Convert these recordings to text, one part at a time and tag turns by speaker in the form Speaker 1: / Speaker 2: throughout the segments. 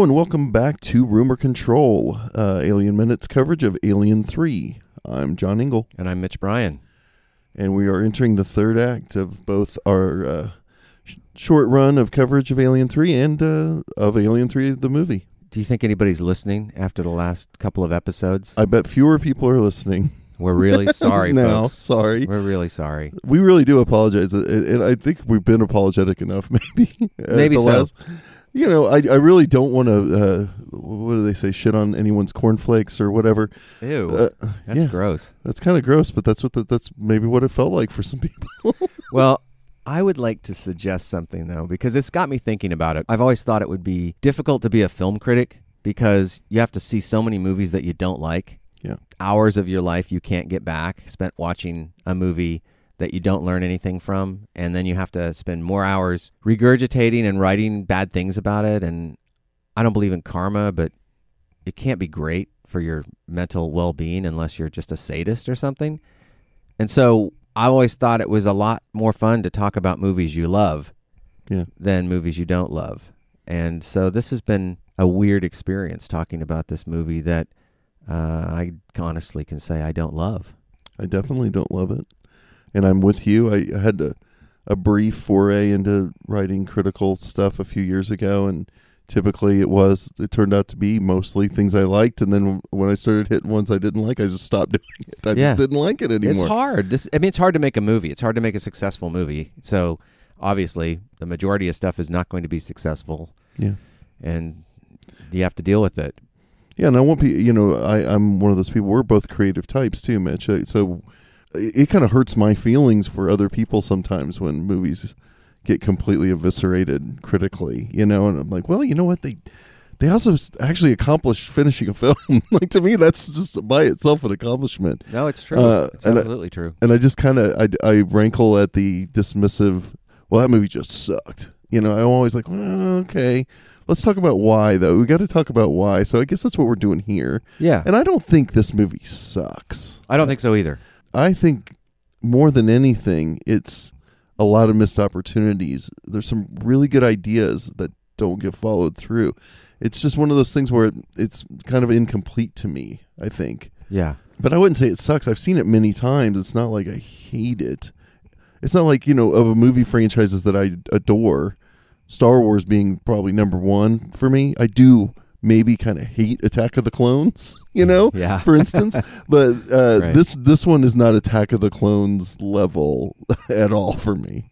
Speaker 1: Hello and welcome back to Rumor Control, uh, Alien Minutes coverage of Alien 3. I'm John Ingle,
Speaker 2: And I'm Mitch Bryan.
Speaker 1: and we are entering the third act of both our uh, sh- short run of coverage of Alien 3 and uh, of Alien 3, the movie.
Speaker 2: Do you think anybody's listening after the last couple of episodes?
Speaker 1: I bet fewer people are listening.
Speaker 2: We're really sorry,
Speaker 1: now.
Speaker 2: folks.
Speaker 1: Sorry.
Speaker 2: We're really sorry.
Speaker 1: We really do apologize, and I think we've been apologetic enough. Maybe,
Speaker 2: Maybe
Speaker 1: the
Speaker 2: so.
Speaker 1: last- you know, I I really don't want to. Uh, what do they say? Shit on anyone's cornflakes or whatever.
Speaker 2: Ew,
Speaker 1: Uh,
Speaker 2: that's
Speaker 1: yeah.
Speaker 2: gross.
Speaker 1: That's kind of gross, but that's what the, that's maybe what it felt like for some people.
Speaker 2: Well, I would like to suggest something though, because it's got me thinking about it. I've always thought it would be difficult to be a film critic because you have to see so many movies that you don't like.
Speaker 1: Yeah.
Speaker 2: Hours of your life you can't get back spent watching a movie that you don't learn anything from, and then you have to spend more hours regurgitating and writing bad things about it. And I don't believe in karma, but it can't be great for your mental well being unless you're just a sadist or something. And so I always thought it was a lot more fun to talk about movies you love
Speaker 1: Yeah.
Speaker 2: than movies you don't love. And so this has been a weird experience talking about this movie that uh, I honestly can say I don't love.
Speaker 1: I definitely don't love it, and I'm with you. I, I had a, a brief foray into writing critical stuff a few years ago, and typically it was it turned out to be mostly things I liked, and then when I started hitting ones I didn't like, I just stopped doing it. I
Speaker 2: Yeah.
Speaker 1: just didn't like it anymore.
Speaker 2: It's hard. This I mean it's hard to make a movie. It's hard to make a successful movie. So obviously the majority of stuff is not going to be successful
Speaker 1: Yeah.
Speaker 2: and you have to deal with it.
Speaker 1: Yeah, and I won't be. You know, I I'm one of those people. We're both creative types too, Mitch. Uh, So it, kind of hurts my feelings for other people sometimes when movies get completely eviscerated critically. You know, and I'm like, well, you know what they. They also actually accomplished finishing a film. like to me, that's just by itself an accomplishment.
Speaker 2: No, it's true.
Speaker 1: Uh,
Speaker 2: it's
Speaker 1: and I-
Speaker 2: absolutely true.
Speaker 1: And I just kind of I, I rankle at the dismissive. Well, that movie just sucked. You know, I'm always like, well, okay, let's talk about why though. We got to talk about why. So I guess that's what we're doing here.
Speaker 2: Yeah.
Speaker 1: And I don't think this movie sucks.
Speaker 2: I don't think so either.
Speaker 1: I think more than anything, it's a lot of missed opportunities. There's some really good ideas that don't get followed through. It's just one of those things where it's kind of incomplete to me, I think.
Speaker 2: Yeah.
Speaker 1: But I wouldn't say it sucks. I've seen it many times. It's not like I hate it. It's not like, you know, of a movie franchises that I adore, Star Wars being probably number one for me. I do maybe kind of hate Attack of the Clones, you know?
Speaker 2: Yeah.
Speaker 1: for instance. But uh,
Speaker 2: Right.
Speaker 1: this this one is not Attack of the Clones level at all for me.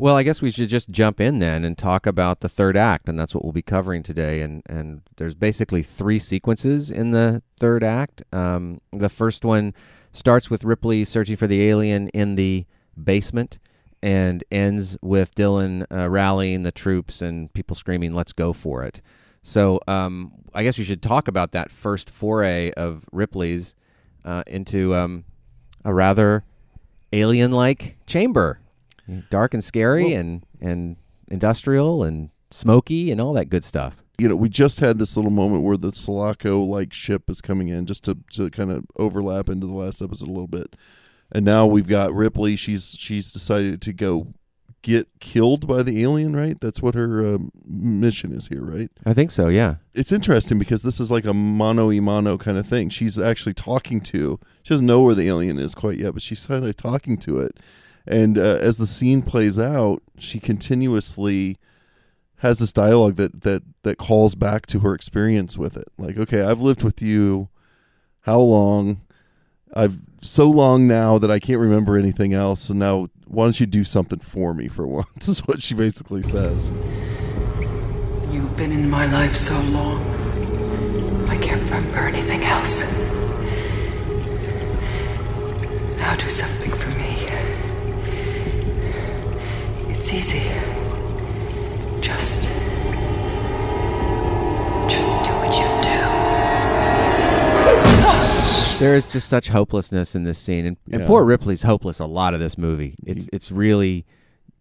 Speaker 2: Well, I guess we should just jump in then and talk about the third act, and that's what we'll be covering today. And and there's basically three sequences in the third act. Um, the first one starts with Ripley searching for the alien in the basement, and ends with Dillon uh, rallying the troops and people screaming, "Let's go for it!" So um, I guess we should talk about that first foray of Ripley's uh, into um, a rather alien-like chamber dark and scary
Speaker 1: Well-
Speaker 2: and and industrial and smoky and all that good stuff.
Speaker 1: You know, we just had this little moment where the Sulaco like ship is coming in just to, to kind of overlap into the last episode a little bit. And now we've got Ripley. She's she's decided to go get killed by the alien, right? That's what her um, mission is here, right?
Speaker 2: I think so. Yeah.
Speaker 1: It's interesting because this is like a mano y mano kind of thing. She's actually talking to. She doesn't know where the alien is quite yet, but she's kind of talking to it. And uh, as the scene plays out, she continuously has this dialogue that that that calls back to her experience with it. Like, okay, I've lived with you how long? I've so long now that I can't remember anything else. And now, why don't you do something for me for once? Is what she basically says.
Speaker 3: You've been in my life so long. I can't remember anything else. Now do something for me. It's easy.
Speaker 2: There is just such hopelessness in this scene, and, and
Speaker 1: Yeah.
Speaker 2: poor Ripley's hopeless a lot of this movie. It's it's really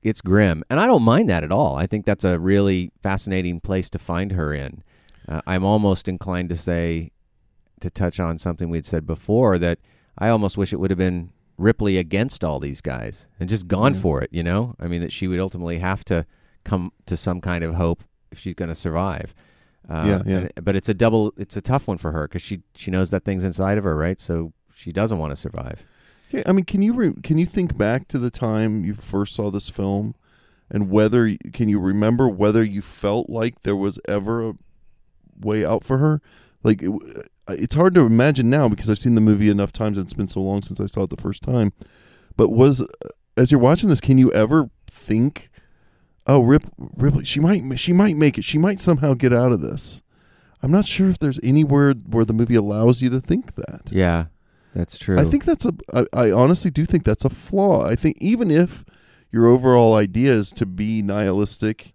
Speaker 2: it's grim, and I don't mind that at all. I think that's a really fascinating place to find her in. Uh, I'm almost inclined to say, to touch on something we'd said before, that I almost wish it would have been Ripley against all these guys and just gone for it. You know, I mean that she would ultimately have to come to some kind of hope if she's going to survive. Uh,
Speaker 1: Yeah, yeah.
Speaker 2: but it's a double. It's a tough one for her because she she knows that thing's inside of her, right? So she doesn't want to survive.
Speaker 1: Yeah, I mean, can you re- can you think back to the time you first saw this film, and whether can you remember whether you felt like there was ever a way out for her? Like, it, it's hard to imagine now because I've seen the movie enough times. and It's been so long since I saw it the first time. But was as you're watching this, can you ever think, oh, Rip, Ripley, she might she might make it. She might somehow get out of this. I'm not sure if there's any word where the movie allows you to think that.
Speaker 2: Yeah, that's true.
Speaker 1: I think that's a. I, I honestly do think that's a flaw. I think even if your overall idea is to be nihilistic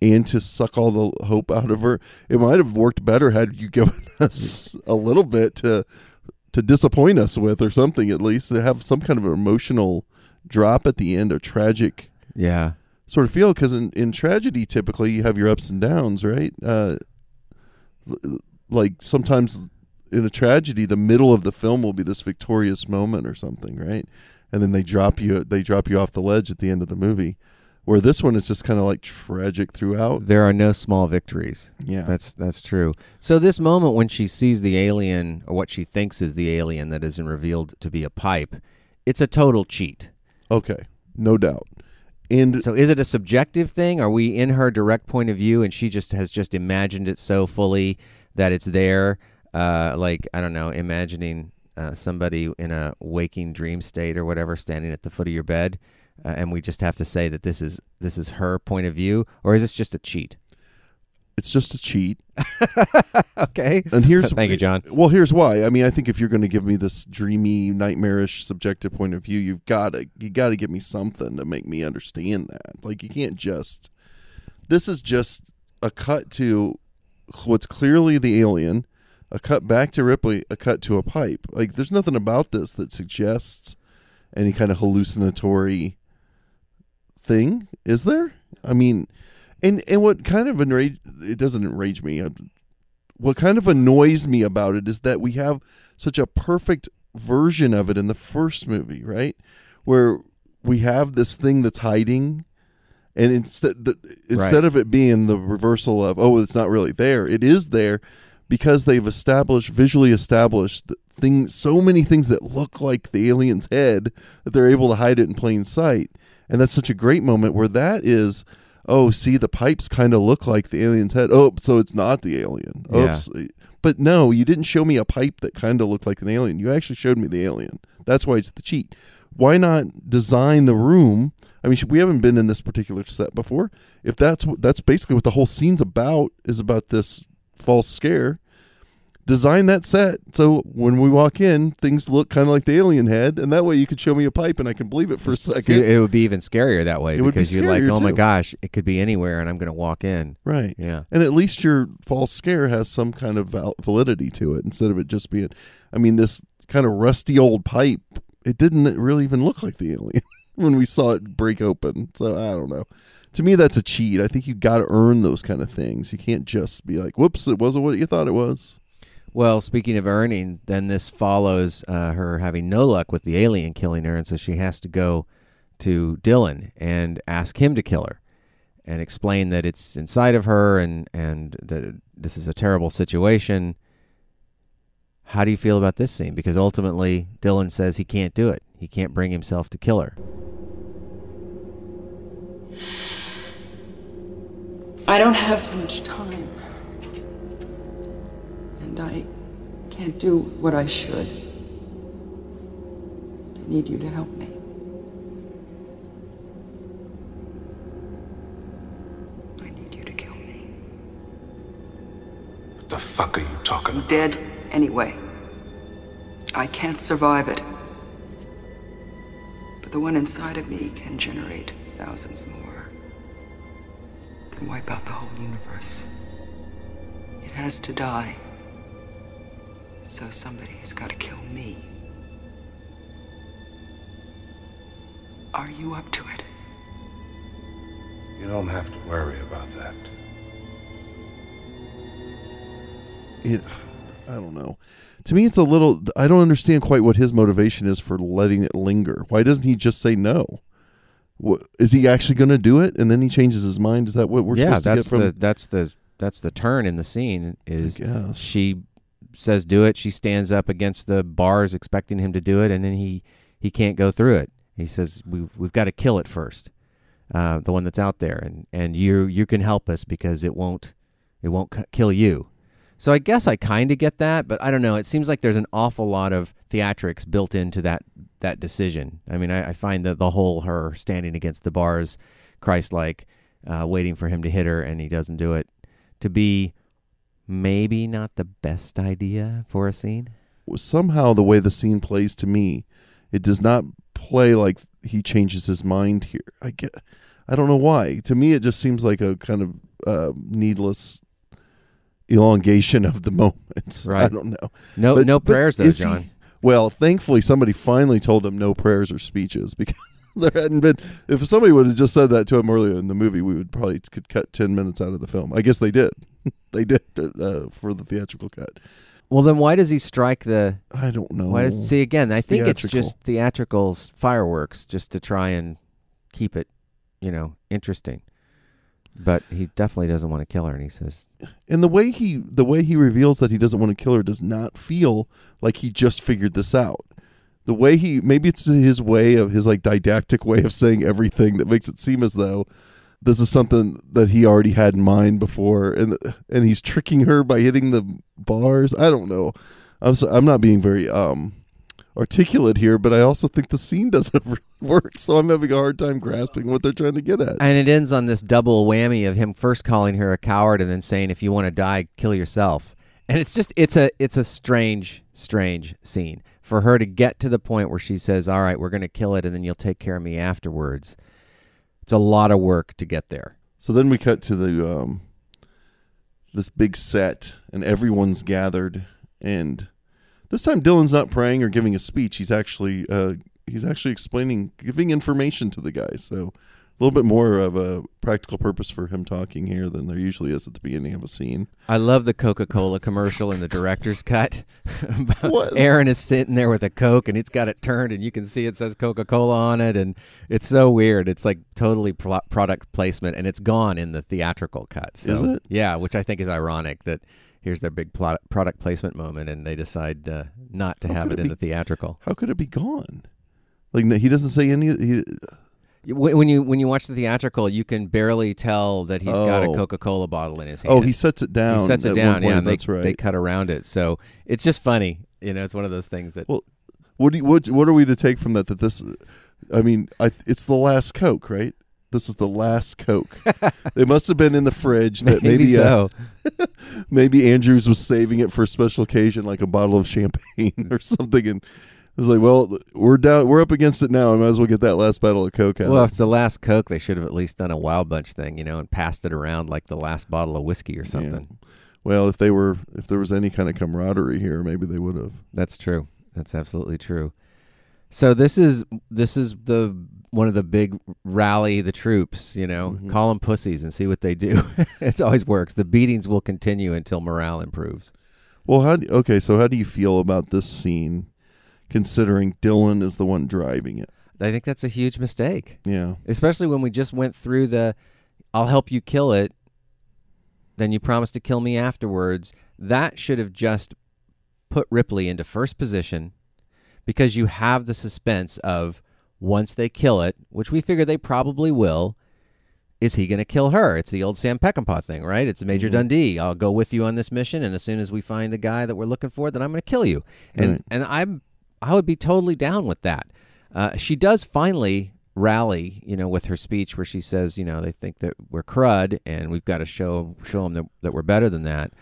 Speaker 1: and to suck all the hope out of her, it might have worked better had you given us a little bit to to disappoint us with, or something at least to have some kind of an emotional drop at the end, a tragic
Speaker 2: yeah,
Speaker 1: sort of feel. Because in in tragedy, typically you have your ups and downs, right? Uh, like sometimes in a tragedy, the middle of the film will be this victorious moment or something, right? And then they drop you they drop you off the ledge at the end of the movie. Where this one is just kind of like tragic throughout.
Speaker 2: there are no small victories.
Speaker 1: Yeah.
Speaker 2: That's that's true. So this moment when she sees the alien or what she thinks is the alien that isn't revealed to be a pipe, it's a total cheat.
Speaker 1: okay. No doubt. And
Speaker 2: So is it a subjective thing? Are we in her direct point of view and she just has just imagined it so fully that it's there? Uh, like I don't know, imagining uh, somebody in a waking dream state or whatever standing at the foot of your bed, uh, and we just have to say that this is this is her point of view, or is this just a cheat?
Speaker 1: It's just a cheat.
Speaker 2: Okay.
Speaker 1: And here's
Speaker 2: Thank you, John.
Speaker 1: Well, here's why. I mean, I think if you're going to give me this dreamy, nightmarish, subjective point of view, you've got to you got to give me something to make me understand that. Like you can't just. This is just a cut to what's clearly the alien, a cut back to Ripley, a cut to a pipe. Like there's nothing about this that suggests any kind of hallucinatory thing, is there? I mean, and and what kind of enrage it doesn't enrage me. uh, What kind of annoys me about it is that we have such a perfect version of it in the first movie, right? Where we have this thing that's hiding and instead the, instead of it being the reversal of oh it's not really there it is there because they've established visually established things so many things that look like the alien's head that they're able to hide it in plain sight and that's such a great moment where that is oh see the pipes kind of look like the alien's head oh so it's not the alien
Speaker 2: Yeah.
Speaker 1: oops but no you didn't show me a pipe that kind of looked like an alien you actually showed me the alien that's why it's the cheat why not design the room I mean, we haven't been in this particular set before. If that's that's basically what the whole scene's about is about this false scare. Design that set so when we walk in, things look kind of like the alien head, and that way you could show me a pipe and I can believe it for a second.
Speaker 2: See, it would be even scarier that way
Speaker 1: It would be
Speaker 2: because you're like, oh my gosh, it could be anywhere, and I'm going to walk in.
Speaker 1: right.
Speaker 2: Yeah.
Speaker 1: And at least your false scare has some kind of val- validity to it instead of it just being, I mean, this kind of rusty old pipe. It didn't really even look like the alien when we saw it break open. So I don't know. To me, that's a cheat. I think you got to earn those kind of things. You can't just be like, "Whoops, it wasn't what you thought it was."
Speaker 2: Well, speaking of earning, then this follows uh, her having no luck with the alien killing her, and so she has to go to Dillon and ask him to kill her, and explain that it's inside of her, and and that this is a terrible situation. How do you feel about this scene? Because ultimately, Dillon says he can't do it. He can't bring himself to kill her.
Speaker 3: I don't have much time. And I can't do what I should. I need you to help me. I need you to kill me.
Speaker 4: What the fuck are you talking
Speaker 3: I'm
Speaker 4: about?
Speaker 3: dead anyway. I can't survive it. But the one inside of me can generate thousands more. Can wipe out the whole universe. It has to die. So somebody's got to kill me. Are you up to it?
Speaker 4: You don't have to worry about that.
Speaker 1: it i don't know to me it's a little i don't understand quite what his motivation is for letting it linger why doesn't he just say no Wha- is he actually going to do it and then he changes his mind is that what we're
Speaker 2: yeah,
Speaker 1: supposed to get from?
Speaker 2: Yeah, that's the that's the that's the turn in the scene is
Speaker 1: guess.
Speaker 2: she says do it. She stands up against the bars expecting him to do it, and then he he can't go through it. He says we've we've got to kill it first, uh, the one that's out there, and and you you can help us because it won't it won't c- kill you. So I guess I kind of get that, but I don't know. It seems like there's an awful lot of theatrics built into that that decision. I mean, I, I find that the whole her standing against the bars, Christ-like, uh, waiting for him to hit her, and he doesn't do it, to be maybe not the best idea for a scene.
Speaker 1: somehow the way the scene plays to me it does not play like he changes his mind here i get i don't know why to me it just seems like a kind of uh, needless elongation of the moment
Speaker 2: Right.
Speaker 1: i don't know
Speaker 2: No,
Speaker 1: But-
Speaker 2: no prayers though,
Speaker 1: is he-
Speaker 2: John.
Speaker 1: well, thankfully, somebody finally told him no prayers or speeches because there hadn't been. If somebody would have just said that to him earlier in the movie, we would probably could cut ten minutes out of the film. I guess they did. they did uh, for the theatrical cut.
Speaker 2: Well, then why does he strike the?
Speaker 1: I don't know.
Speaker 2: Why does see again? I
Speaker 1: It's
Speaker 2: think it's just theatrical fireworks, just to try and keep it, you know, interesting. But he definitely doesn't want to kill her, and he says,
Speaker 1: and the way he the way he reveals that he doesn't want to kill her does not feel like he just figured this out. The way he maybe it's his way of his like didactic way of saying everything that makes it seem as though this is something that he already had in mind before, and and he's tricking her by hitting the bars. I don't know. I'm so, I'm not being very um articulate here, but I also think the scene doesn't really work. So I'm having a hard time grasping what they're trying to get at.
Speaker 2: and it ends on this double whammy of him first calling her a coward and then saying, "If you want to die, kill yourself." And it's just it's a it's a strange strange scene for her to get to the point where she says, "All right, we're going to kill it, and then you'll take care of me afterwards." It's a lot of work to get there.
Speaker 1: So then we cut to the um this big set and everyone's gathered and this time Dillon's not praying or giving a speech. He's actually uh he's actually explaining giving information to the guys. So a little bit more of a practical purpose for him talking here than there usually is at the beginning of a scene.
Speaker 2: I love the Coca Cola commercial in the director's cut.
Speaker 1: What?
Speaker 2: Aaron is sitting there with a Coke and it's got it turned and you can see it says Coca Cola on it. And it's so weird. It's like totally pro- product placement and it's gone in the theatrical cut. So,
Speaker 1: Is it?
Speaker 2: Yeah, which I think is ironic that here's their big plot- product placement moment and they decide uh, not to
Speaker 1: How
Speaker 2: have it
Speaker 1: it
Speaker 2: in the theatrical.
Speaker 1: How could it be gone? Like no, he doesn't say any he,
Speaker 2: When you when you watch the theatrical, you can barely tell that he's got a
Speaker 1: Oh.
Speaker 2: Coca Cola bottle in his hand.
Speaker 1: Oh, he sets it down.
Speaker 2: He sets it down, yeah.
Speaker 1: point,
Speaker 2: And they,
Speaker 1: that's right.
Speaker 2: they cut around it, so it's just funny. You know, it's one of those things that.
Speaker 1: Well, What do you, what what are we to take from that? That this, I mean, I it's the last Coke, right? This is the last Coke. they must have been in the fridge. That
Speaker 2: maybe,
Speaker 1: maybe uh,
Speaker 2: so.
Speaker 1: maybe Andrews was saving it for a special occasion, like a bottle of champagne or something, and it was like, well, we're down, we're up against it now. I might as well get that last bottle of Coke out.
Speaker 2: Well, if it's the last Coke, they should have at least done a Wild Bunch thing, you know, and passed it around like the last bottle of whiskey or something.
Speaker 1: well, if they were, if there was any kind of camaraderie here, maybe they would have.
Speaker 2: That's true. That's absolutely true. So this is this is the one of the big rally the troops. You know,
Speaker 1: Mhm.
Speaker 2: call them pussies and see what they do. it always works. The beatings will continue until morale improves.
Speaker 1: Well, how do, okay? So how do you feel about this scene, considering Dillon is the one driving it?
Speaker 2: I think that's a huge mistake.
Speaker 1: Yeah.
Speaker 2: especially when we just went through the I'll help you kill it, then you promise to kill me afterwards. That should have just put Ripley into first position because you have the suspense of once they kill it, which we figure they probably will, is he going to kill her? It's the old Sam Peckinpah thing, right? It's Major
Speaker 1: Mhm.
Speaker 2: Dundee. I'll go with you on this mission, and as soon as we find the guy that we're looking for, then I'm going to kill you. And
Speaker 1: Right.
Speaker 2: and I'm I would be totally down with that. Uh, she does finally rally, you know, with her speech where she says, you know, they think that we're crud and we've got to show show them that, that we're better than that.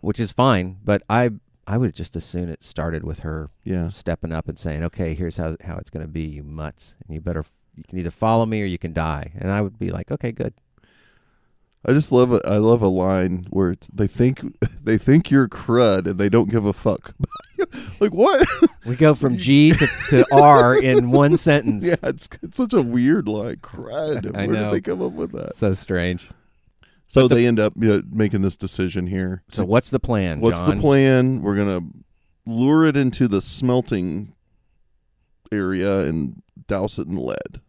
Speaker 2: which is fine. But I I would just as soon it started with her
Speaker 1: Yeah.
Speaker 2: stepping up and saying, "Okay, here's how how it's going to be, you mutts, and you better you can either follow me or you can die." And I would be like, "Okay, good."
Speaker 1: I just love it. I love a line where it's, they think they think you're crud and they don't give a fuck. like what?
Speaker 2: We go from G to, to R in one sentence.
Speaker 1: yeah, it's it's such a weird line. Crud.
Speaker 2: I
Speaker 1: Where
Speaker 2: know.
Speaker 1: did they come up with that?
Speaker 2: So strange.
Speaker 1: So
Speaker 2: But the-
Speaker 1: they end up you know, making this decision here.
Speaker 2: So what's the plan?
Speaker 1: What's
Speaker 2: John?
Speaker 1: the plan? We're gonna lure it into the smelting area and douse it in lead.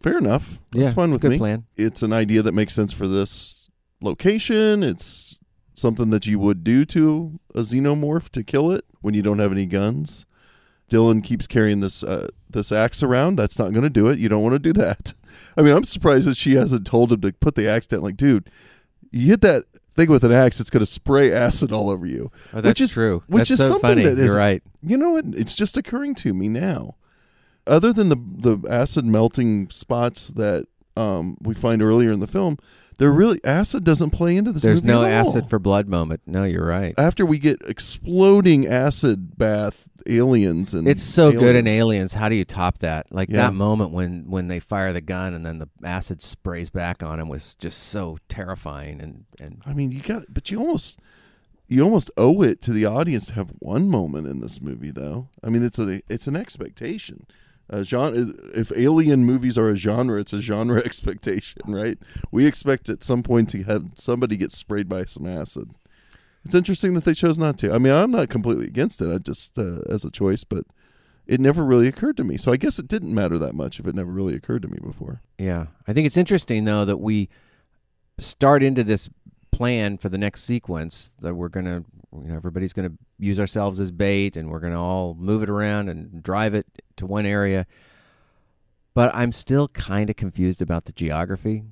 Speaker 1: Fair enough. That's
Speaker 2: Yeah,
Speaker 1: fine with
Speaker 2: good
Speaker 1: me.
Speaker 2: plan.
Speaker 1: It's an idea that makes sense for this location. It's something that you would do to a xenomorph to kill it when you don't have any guns. Dillon keeps carrying this uh, this axe around. That's not going to do it. You don't want to do that. I mean, I'm surprised that she hasn't told him to put the axe down. Like, dude, you hit that thing with an axe, it's going to spray acid all over you.
Speaker 2: Oh, that's
Speaker 1: which is
Speaker 2: true.
Speaker 1: Which
Speaker 2: that's
Speaker 1: is
Speaker 2: so
Speaker 1: something
Speaker 2: funny.
Speaker 1: that is
Speaker 2: You're right.
Speaker 1: you know what? It's just occurring to me now. Other than the the acid melting spots that um, we find earlier in the film, there really acid doesn't play into this.
Speaker 2: There's no acid for blood moment. No, you're right.
Speaker 1: after we get exploding acid bath aliens and
Speaker 2: It's so good in
Speaker 1: aliens.
Speaker 2: Aliens. How do you top that? Like
Speaker 1: Yeah.
Speaker 2: that moment when when they fire the gun and then the acid sprays back on him was just so terrifying and and
Speaker 1: I mean, you got, but you almost you almost owe it to the audience to have one moment in this movie, though. I mean, it's a it's an expectation. Genre, if alien movies are a genre, it's a genre expectation, right? We expect at some point to have somebody get sprayed by some acid. It's interesting that they chose not to. I mean, I'm not completely against it. I just uh, as a choice, but it never really occurred to me. So I guess it didn't matter that much if it never really occurred to me before.
Speaker 2: yeah. I think it's interesting though that we start into this plan for the next sequence that we're gonna you know everybody's gonna use ourselves as bait and we're gonna all move it around and drive it to one area. But I'm still kind of confused about the geography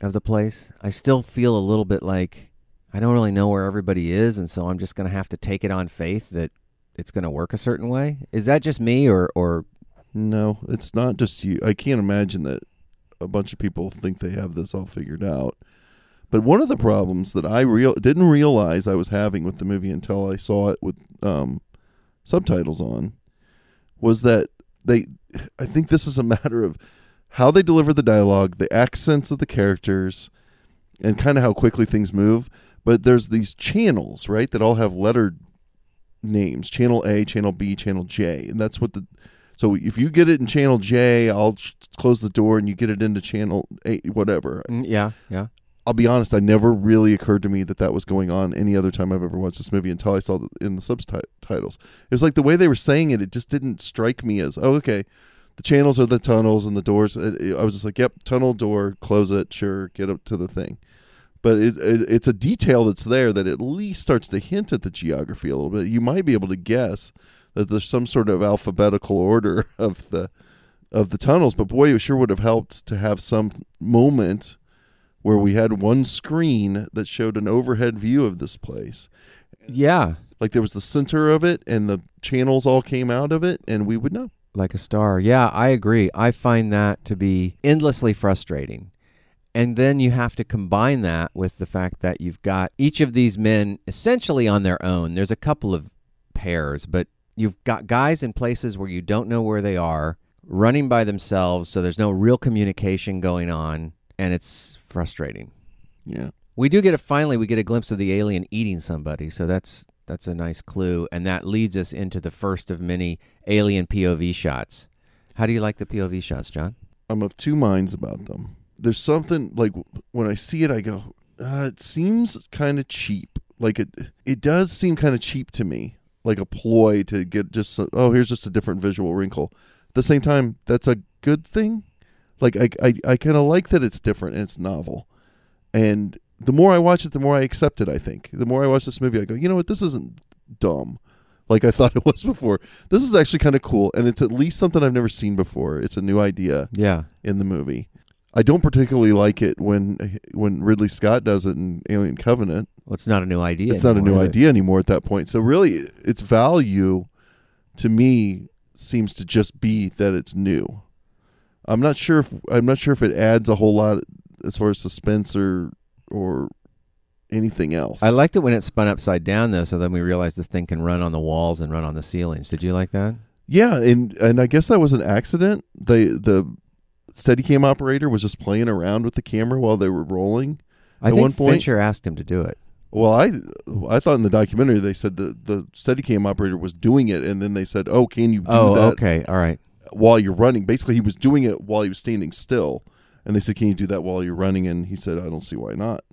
Speaker 2: of the place. I still feel a little bit like I don't really know where everybody is, and so I'm just going to have to take it on faith that it's going to work a certain way. Is that just me, or or
Speaker 1: No, it's not just you. I can't imagine that a bunch of people think they have this all figured out. But one of the problems that I real didn't realize I was having with the movie until I saw it with um, subtitles on was that they. I think this is a matter of how they deliver the dialogue, the accents of the characters, and kind of how quickly things move. But there's these channels, right, that all have lettered names: Channel A, Channel B, Channel J, and that's what the so if you get it in channel J, I'll ch- close the door and you get it into channel A, whatever.
Speaker 2: Mm, yeah, yeah,
Speaker 1: I'll be honest, I never really occurred to me that that was going on any other time I've ever watched this movie until I saw it in the subtitles. It was like the way they were saying it, it just didn't strike me as, oh, okay, the channels are the tunnels and the doors. I was just like, yep, tunnel door, close it, sure, get up to the thing. But it, it, it's a detail that's there that at least starts to hint at the geography a little bit. You might be able to guess that there's some sort of alphabetical order of the of the tunnels. But boy, it sure would have helped to have some moment where we had one screen that showed an overhead view of this place.
Speaker 2: yeah,
Speaker 1: Like there was the center of it, and the channels all came out of it, and we would know.
Speaker 2: like a star. Yeah, I agree. I find that to be endlessly frustrating. And then you have to combine that with the fact that you've got each of these men essentially on their own. There's a couple of pairs, but you've got guys in places where you don't know where they are, running by themselves, so there's no real communication going on, and it's frustrating.
Speaker 1: Yeah.
Speaker 2: We do get a finally we get a glimpse of the alien eating somebody, so that's that's a nice clue, and that leads us into the first of many alien POV shots. How do you like the POV shots, John?
Speaker 1: I'm of two minds about them. There's something like when I see it, I go, uh, it seems kind of cheap. Like it, it does seem kind of cheap to me, like a ploy to get just a, oh, here's just a different visual wrinkle. At the same time, that's a good thing. Like I, I, I kind of like that it's different and it's novel. And the more I watch it, the more I accept it. I think the more I watch this movie, I go, you know what, this isn't dumb like I thought it was before. This is actually kind of cool, and it's at least something I've never seen before. It's a new idea
Speaker 2: Yeah.
Speaker 1: in the movie. I don't particularly like it when when Ridley Scott does it in Alien Covenant.
Speaker 2: Well, it's not a new idea.
Speaker 1: it's not a new
Speaker 2: it?
Speaker 1: idea anymore at that point. So really, its value to me seems to just be that it's new. I'm not sure if I'm not sure if it adds a whole lot as far as suspense or or anything else.
Speaker 2: I liked it when it spun upside down though, so then we realized this thing can run on the walls and run on the ceilings. Did you like that?
Speaker 1: Yeah, and and I guess that was an accident. They the Steadicam operator was just playing around with the camera while they were rolling.
Speaker 2: I
Speaker 1: At
Speaker 2: think
Speaker 1: one point-
Speaker 2: Fincher asked him to do it.
Speaker 1: Well, I I thought in the documentary they said the the Steadicam operator was doing it, and then they said, "Oh, can you do
Speaker 2: Oh,
Speaker 1: that
Speaker 2: okay, all right.
Speaker 1: While you're running?" Basically, he was doing it while he was standing still, and they said, "Can you do that while you're running?" And he said, "I don't see why not."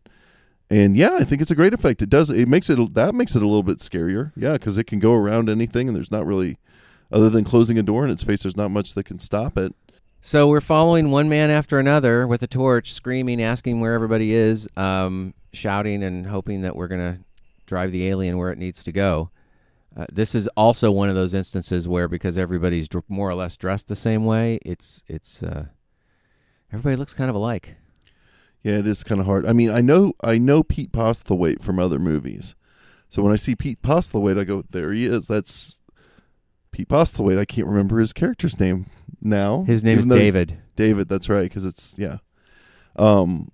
Speaker 1: And yeah, I think it's a great effect. It does. It makes it that makes it a little bit scarier. Yeah, because it can go around anything, and there's not really, other than closing a door in its face, there's not much that can stop it.
Speaker 2: So we're following one man after another with a torch, screaming, asking where everybody is, um, shouting, and hoping that we're gonna drive the alien where it needs to go. Uh, this is also one of those instances where, because everybody's more or less dressed the same way, it's it's uh, everybody looks kind of alike.
Speaker 1: Yeah, it is kind of hard. I mean, I know I know Pete Postlethwaite from other movies, so when I see Pete Postlethwaite, I go, "There he is." That's Pete Postlethwaite. I can't remember his character's name now.
Speaker 2: His name is
Speaker 1: even
Speaker 2: David.
Speaker 1: David. That's right, because it's yeah. Um,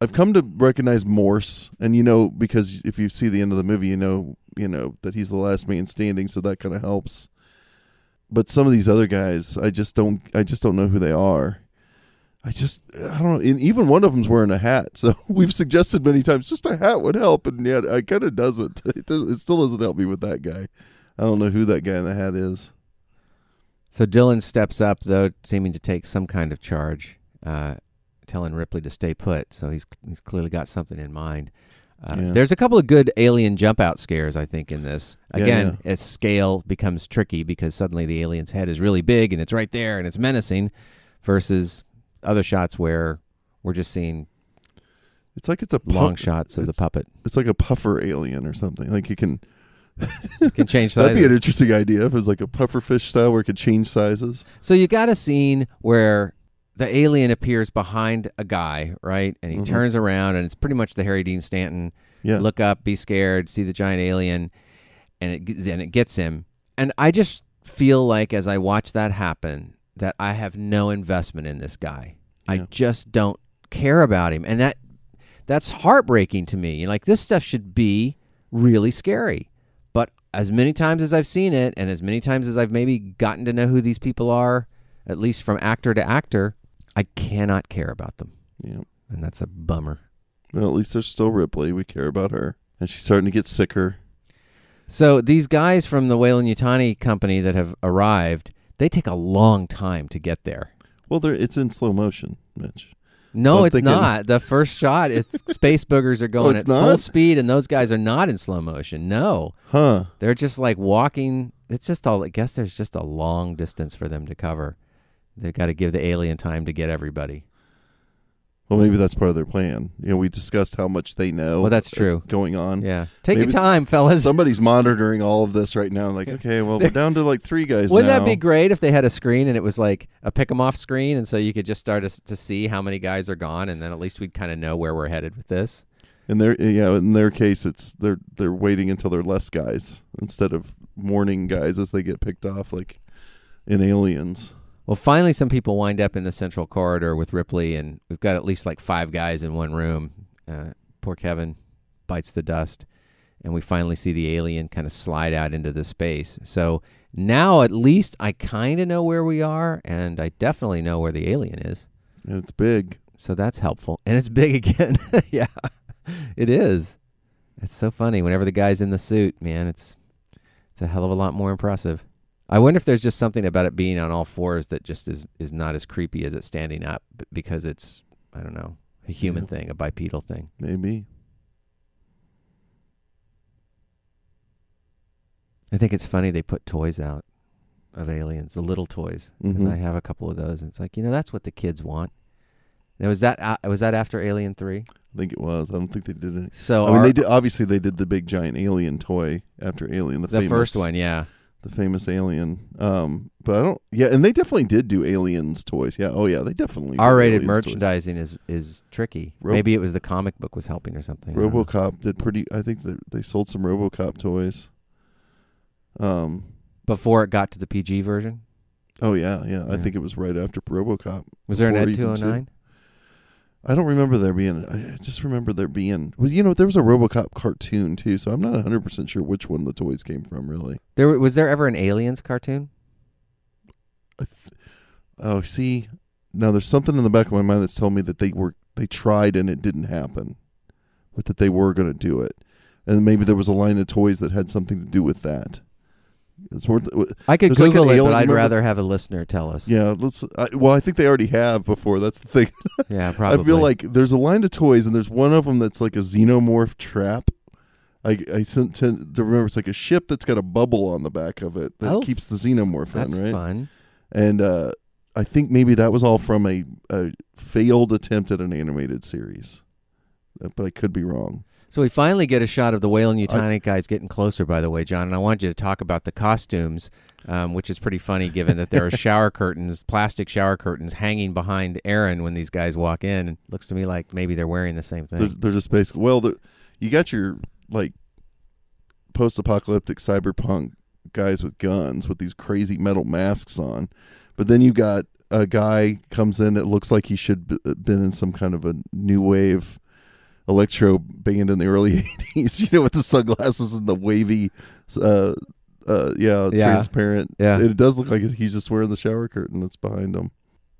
Speaker 1: I've come to recognize Morse, and you know, because if you see the end of the movie, you know, you know that he's the last man standing, so that kind of helps. But some of these other guys, I just don't, I just don't know who they are. I just, I don't know. And even one of them's wearing a hat, so we've suggested many times just a hat would help, and yet I kind of doesn't. It, does, it still doesn't help me with that guy. I don't know who that guy in the hat is.
Speaker 2: So Dillon steps up, though, seeming to take some kind of charge, uh, telling Ripley to stay put. So he's he's clearly got something in mind. Uh,
Speaker 1: Yeah.
Speaker 2: There's a couple of good alien jump out scares, I think, in this.
Speaker 1: Yeah,
Speaker 2: Again, its scale becomes tricky because suddenly the alien's head is really big and it's right there and it's menacing, versus other shots where we're just seeing
Speaker 1: It's like it's a
Speaker 2: long
Speaker 1: puff-
Speaker 2: shots of the puppet.
Speaker 1: It's like a puffer alien or something. Like it can.
Speaker 2: Can change
Speaker 1: That'd be an interesting idea if it was like a puffer fish style where it could change sizes.
Speaker 2: So you got a scene where the alien appears behind a guy, right? And he
Speaker 1: Mhm.
Speaker 2: turns around, and it's pretty much the Harry Dean Stanton.
Speaker 1: Yeah.
Speaker 2: Look up, be scared, see the giant alien, and it and it gets him. And I just feel like as I watch that happen, that I have no investment in this guy. I just don't care about him, and that that's heartbreaking to me. Like this stuff should be really scary. But as many times as I've seen it, and as many times as I've maybe gotten to know who these people are, at least from actor to actor, I cannot care about them.
Speaker 1: Yeah.
Speaker 2: And that's a bummer.
Speaker 1: Well, at least there's still Ripley. We care about her, and she's starting to get sicker.
Speaker 2: So these guys from the Weyland-Yutani company that have arrived, they take a long time to get there.
Speaker 1: Well, there it's in slow motion, Mitch.
Speaker 2: No,
Speaker 1: So
Speaker 2: it's
Speaker 1: thinking-
Speaker 2: not. The first shot, it's space boogers are oh, going
Speaker 1: it's
Speaker 2: at full speed, and those guys are not in slow motion. No,
Speaker 1: Huh?
Speaker 2: they're just like walking. It's just all. I guess there's just a long distance for them to cover. They've got to give the alien time to get everybody.
Speaker 1: Well, maybe that's part of their plan. You know, we discussed how much they know.
Speaker 2: Well, that's true.
Speaker 1: Going on.
Speaker 2: Yeah, take
Speaker 1: Maybe-
Speaker 2: your time, fellas.
Speaker 1: Somebody's monitoring all of this right now. Like, okay, well, we're down to like three guys
Speaker 2: Wouldn't
Speaker 1: now.
Speaker 2: that be great if they had a screen and it was like a pick 'em off screen, and so you could just start to, to see how many guys are gone, and then at least we'd kind of know where we're headed with this.
Speaker 1: In their yeah, in their case, it's they're they're waiting until they're less guys instead of warning guys as they get picked off, like in Aliens.
Speaker 2: Well, finally, some people wind up in the central corridor with Ripley, and we've got at least like five guys in one room. Uh, poor Kevin bites the dust, and we finally see the alien kind of slide out into the space. So now, at least, I kind of know where we are, and I definitely know where the alien is.
Speaker 1: And it's big.
Speaker 2: So that's helpful, and it's big again. yeah, it is. It's so funny whenever the guy's in the suit, man. It's it's a hell of a lot more impressive. I wonder if there's just something about it being on all fours that just is is not as creepy as it standing up because it's I don't know a human
Speaker 1: Yeah.
Speaker 2: thing, a bipedal thing.
Speaker 1: Maybe.
Speaker 2: I think it's funny they put toys out of aliens, the little toys, because
Speaker 1: Mhm.
Speaker 2: I have a couple of those. And it's like you know that's what the kids want. Now, was that uh, was that after Alien Three?
Speaker 1: I think it was. I don't think they did it.
Speaker 2: So
Speaker 1: I mean, they did. Obviously, they did the big giant alien toy after Alien, the,
Speaker 2: the
Speaker 1: famous,
Speaker 2: first one, yeah.
Speaker 1: The famous Alien. Um, but I don't. Yeah, and they definitely did do Aliens toys. Yeah. Oh yeah, they definitely.
Speaker 2: R-rated
Speaker 1: Aliens
Speaker 2: merchandising is is tricky.
Speaker 1: Ro-
Speaker 2: Maybe it was the comic book was helping or something. I don't know.
Speaker 1: RoboCop did pretty. I think that they sold some RoboCop toys. Um.
Speaker 2: before it got to the PG version.
Speaker 1: Oh yeah, yeah. I
Speaker 2: Yeah.
Speaker 1: think it was right after RoboCop.
Speaker 2: Was there an
Speaker 1: Before
Speaker 2: Ed two hundred nine?
Speaker 1: I don't remember there being. I just remember there being. Well, you know, there was a RoboCop cartoon too, so I'm not 100 percent sure which one the toys came from. Really.
Speaker 2: There was there ever an aliens cartoon?
Speaker 1: I th- oh, see, now there's something in the back of my mind that's telling me that they were they tried and it didn't happen, but that they were going to do it, and maybe there was a line of toys that had something to do with that. It's worth.
Speaker 2: I could
Speaker 1: There's like
Speaker 2: Google it, but I'd
Speaker 1: remember-
Speaker 2: rather have a listener tell us.
Speaker 1: Yeah, let's. I, well, I think they already have before. That's the thing.
Speaker 2: Yeah, probably.
Speaker 1: I feel like there's a line of toys, and there's one of them that's like a xenomorph trap. I I tend tend to remember it's like a ship that's got a bubble on the back of it that
Speaker 2: Oh,
Speaker 1: keeps the xenomorph
Speaker 2: that's
Speaker 1: in, right?
Speaker 2: fun.
Speaker 1: And uh, I think maybe that was all from a, a failed attempt at an animated series, Uh, but I could be wrong.
Speaker 2: So we finally get a shot of the Weyland-Yutani guys getting closer. By the way, John, and I want you to talk about the costumes, um, which is pretty funny given that there are shower curtains, plastic shower curtains, hanging behind Aaron when these guys walk in. It looks to me like maybe they're wearing the same
Speaker 1: They're,
Speaker 2: thing.
Speaker 1: they're just basically well, the, you got your like post-apocalyptic cyberpunk guys with guns with these crazy metal masks on, but then you got a guy comes in that looks like he should b- been in some kind of a new wave electro band in the early 80s you know with the sunglasses and the wavy uh uh yeah,
Speaker 2: Yeah.
Speaker 1: transparent
Speaker 2: Yeah.
Speaker 1: it does look like he's just wearing the shower curtain that's behind him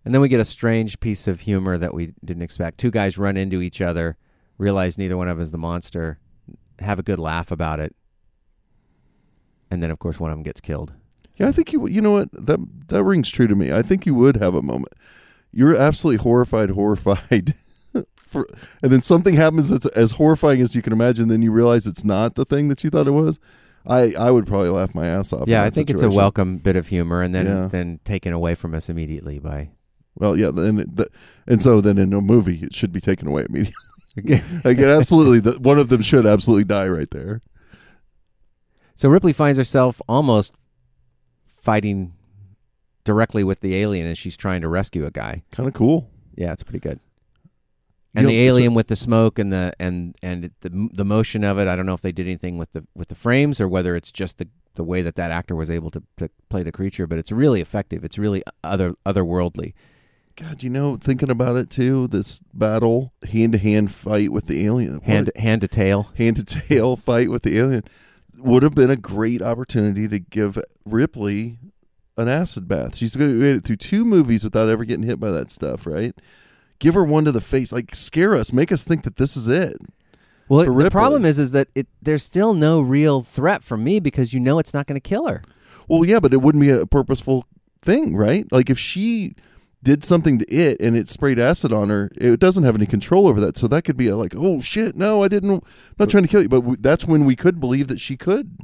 Speaker 2: And then we get a strange piece of humor that we didn't expect. Two guys run into each other, realize neither one of them is the monster, have a good laugh about it, and then of course one of them gets killed.
Speaker 1: Yeah, I think you. You know what? That that rings true to me. I think you would have a moment. You're absolutely horrified, horrified, for, and then something happens that's as horrifying as you can imagine. Then you realize it's not the thing that you thought it was. I I would probably laugh my ass off. in
Speaker 2: yeah, I think it's a welcome bit of humor, and then
Speaker 1: Yeah.
Speaker 2: then taken away from us immediately by.
Speaker 1: Well, yeah, and the, and so then in a movie it should be taken away immediately. like it absolutely, the, one of them should absolutely die right there.
Speaker 2: So Ripley finds herself almost fighting directly with the alien as she's trying to rescue a guy.
Speaker 1: Kind of cool.
Speaker 2: Yeah, it's pretty good. And the
Speaker 1: so-
Speaker 2: alien with the smoke and the and and the the motion of it. I don't know if they did anything with the with the frames or whether it's just the the way that that actor was able to, to play the creature. But it's really effective. It's really other otherworldly.
Speaker 1: God, you know, thinking about it too, this battle, hand to hand fight with the alien, what
Speaker 2: Hand hand to tail.
Speaker 1: hand to tail fight with the alien would have been a great opportunity to give Ripley an acid bath. She's going made it through two movies without ever getting hit by that stuff, right? Give her one to the face, like scare us, make us think that this is it.
Speaker 2: Well,
Speaker 1: For
Speaker 2: the problem is is that it there's still no real threat from me because you know it's not going to kill her.
Speaker 1: Well, yeah, but it wouldn't be a purposeful thing, right? Like if she did something to it and it sprayed acid on her, it doesn't have any control over that. So that could be a, like, oh shit, no, I didn't. I'm not trying to kill you, but w- that's when we could believe that she could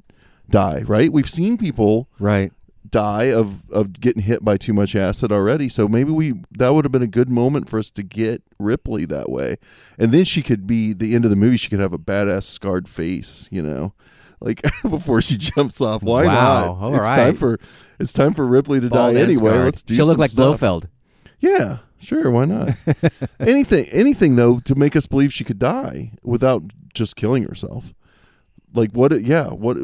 Speaker 1: die, right? We've seen people
Speaker 2: Right.
Speaker 1: Die of of getting hit by too much acid already. So maybe we that would have been a good moment for us to get Ripley that way, and then she could be the end of the movie. She could have a badass scarred face, you know, like before she jumps off. Why
Speaker 2: Wow,
Speaker 1: not?
Speaker 2: all
Speaker 1: it's
Speaker 2: right.
Speaker 1: time for it's time for Ripley to
Speaker 2: Bald
Speaker 1: die anyway.
Speaker 2: scarred.
Speaker 1: Let's do.
Speaker 2: She'll look like
Speaker 1: stuff.
Speaker 2: Blofeld.
Speaker 1: Yeah, sure. Why not? anything, anything though, to make us believe she could die without just killing herself. Like what? it- Yeah, what?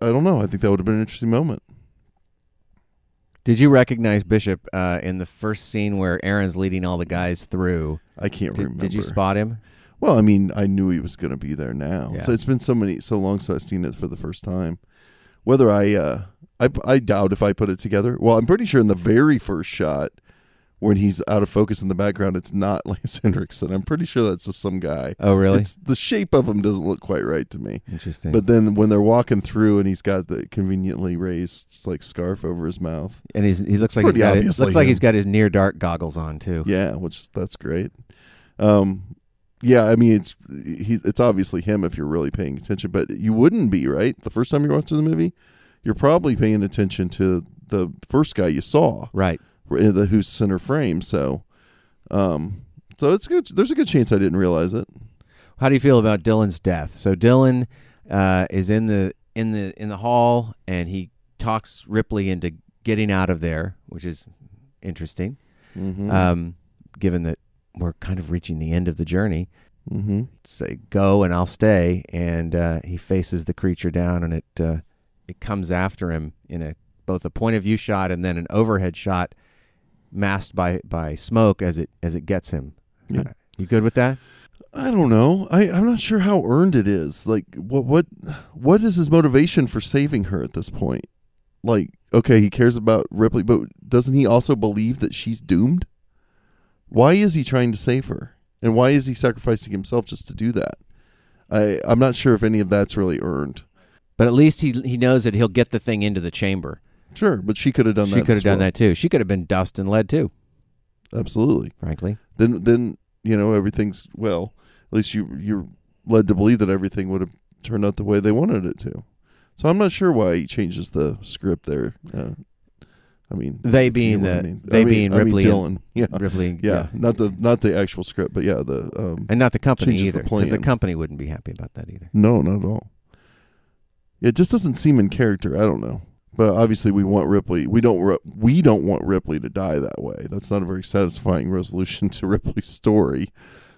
Speaker 1: I don't know. I think that would have been an interesting moment.
Speaker 2: Did you recognize Bishop uh, in the first scene where Aaron's leading all the guys through?
Speaker 1: I can't
Speaker 2: Did,
Speaker 1: remember.
Speaker 2: did you spot him?
Speaker 1: Well, I mean, I knew he was going to be there now.
Speaker 2: Yeah.
Speaker 1: So it's been so many, so long since I've seen it for the first time. Whether I, uh, I, I doubt if I put it together. Well, I'm pretty sure in the very first shot, when he's out of focus in the background, it's not Lance Henriksen. I'm pretty sure that's just some guy.
Speaker 2: Oh, really?
Speaker 1: It's the shape of him doesn't look quite right to me.
Speaker 2: Interesting.
Speaker 1: But then when they're walking through and he's got the conveniently raised like scarf over his mouth,
Speaker 2: and he's he looks like he's got
Speaker 1: obviously
Speaker 2: looks like he's got his near dark goggles on too.
Speaker 1: yeah, which that's great. Um, yeah, I mean it's he, it's obviously him if you're really paying attention, but you wouldn't be right the first time you're watching the movie. You're probably paying attention to the first guy you saw,
Speaker 2: Right.
Speaker 1: The who's center frame. So, um, so it's good. There's a good chance I didn't realize it.
Speaker 2: How do you feel about Dillon's death? So Dylan uh, is in the in the in the hall, and he talks Ripley into getting out of there, which is interesting.
Speaker 1: Mm-hmm.
Speaker 2: Um, given that we're kind of reaching the end of the journey,
Speaker 1: mm-hmm.
Speaker 2: say go and I'll stay, and uh, he faces the creature down, and it uh, it comes after him in a both a point of view shot and then an overhead shot, masked by by smoke as it as it gets him.
Speaker 1: Yeah.
Speaker 2: Uh, you good with that?
Speaker 1: I don't know. I I'm not sure how earned it is. Like what what what is his motivation for saving her at this point? Like okay, he cares about Ripley, but doesn't he also believe that she's doomed? Why is he trying to save her? And why is he sacrificing himself just to do that? I I'm not sure if any of that's really earned.
Speaker 2: But at least he he knows that he'll get the thing into the chamber.
Speaker 1: Sure, but she could have done that.
Speaker 2: she
Speaker 1: that.
Speaker 2: could have
Speaker 1: as
Speaker 2: done
Speaker 1: well.
Speaker 2: that too. She could have been dust and lead too.
Speaker 1: Absolutely.
Speaker 2: Frankly,
Speaker 1: Then then you know everything's well. At least you you're led to believe that everything would have turned out the way they wanted it to. So I'm not sure why he changes the script there. Uh, I mean,
Speaker 2: They being the- they being Ripley and-
Speaker 1: Dillon. Yeah,
Speaker 2: Ripley.
Speaker 1: yeah, not the not the actual script, but yeah, the um,
Speaker 2: and not the company
Speaker 1: Changes the
Speaker 2: either, because the
Speaker 1: plan.
Speaker 2: company wouldn't be happy about that either.
Speaker 1: no, not at all. It just doesn't seem in character. I don't know, but obviously we want Ripley. We don't. We don't want Ripley to die that way. That's not a very satisfying resolution to Ripley's story.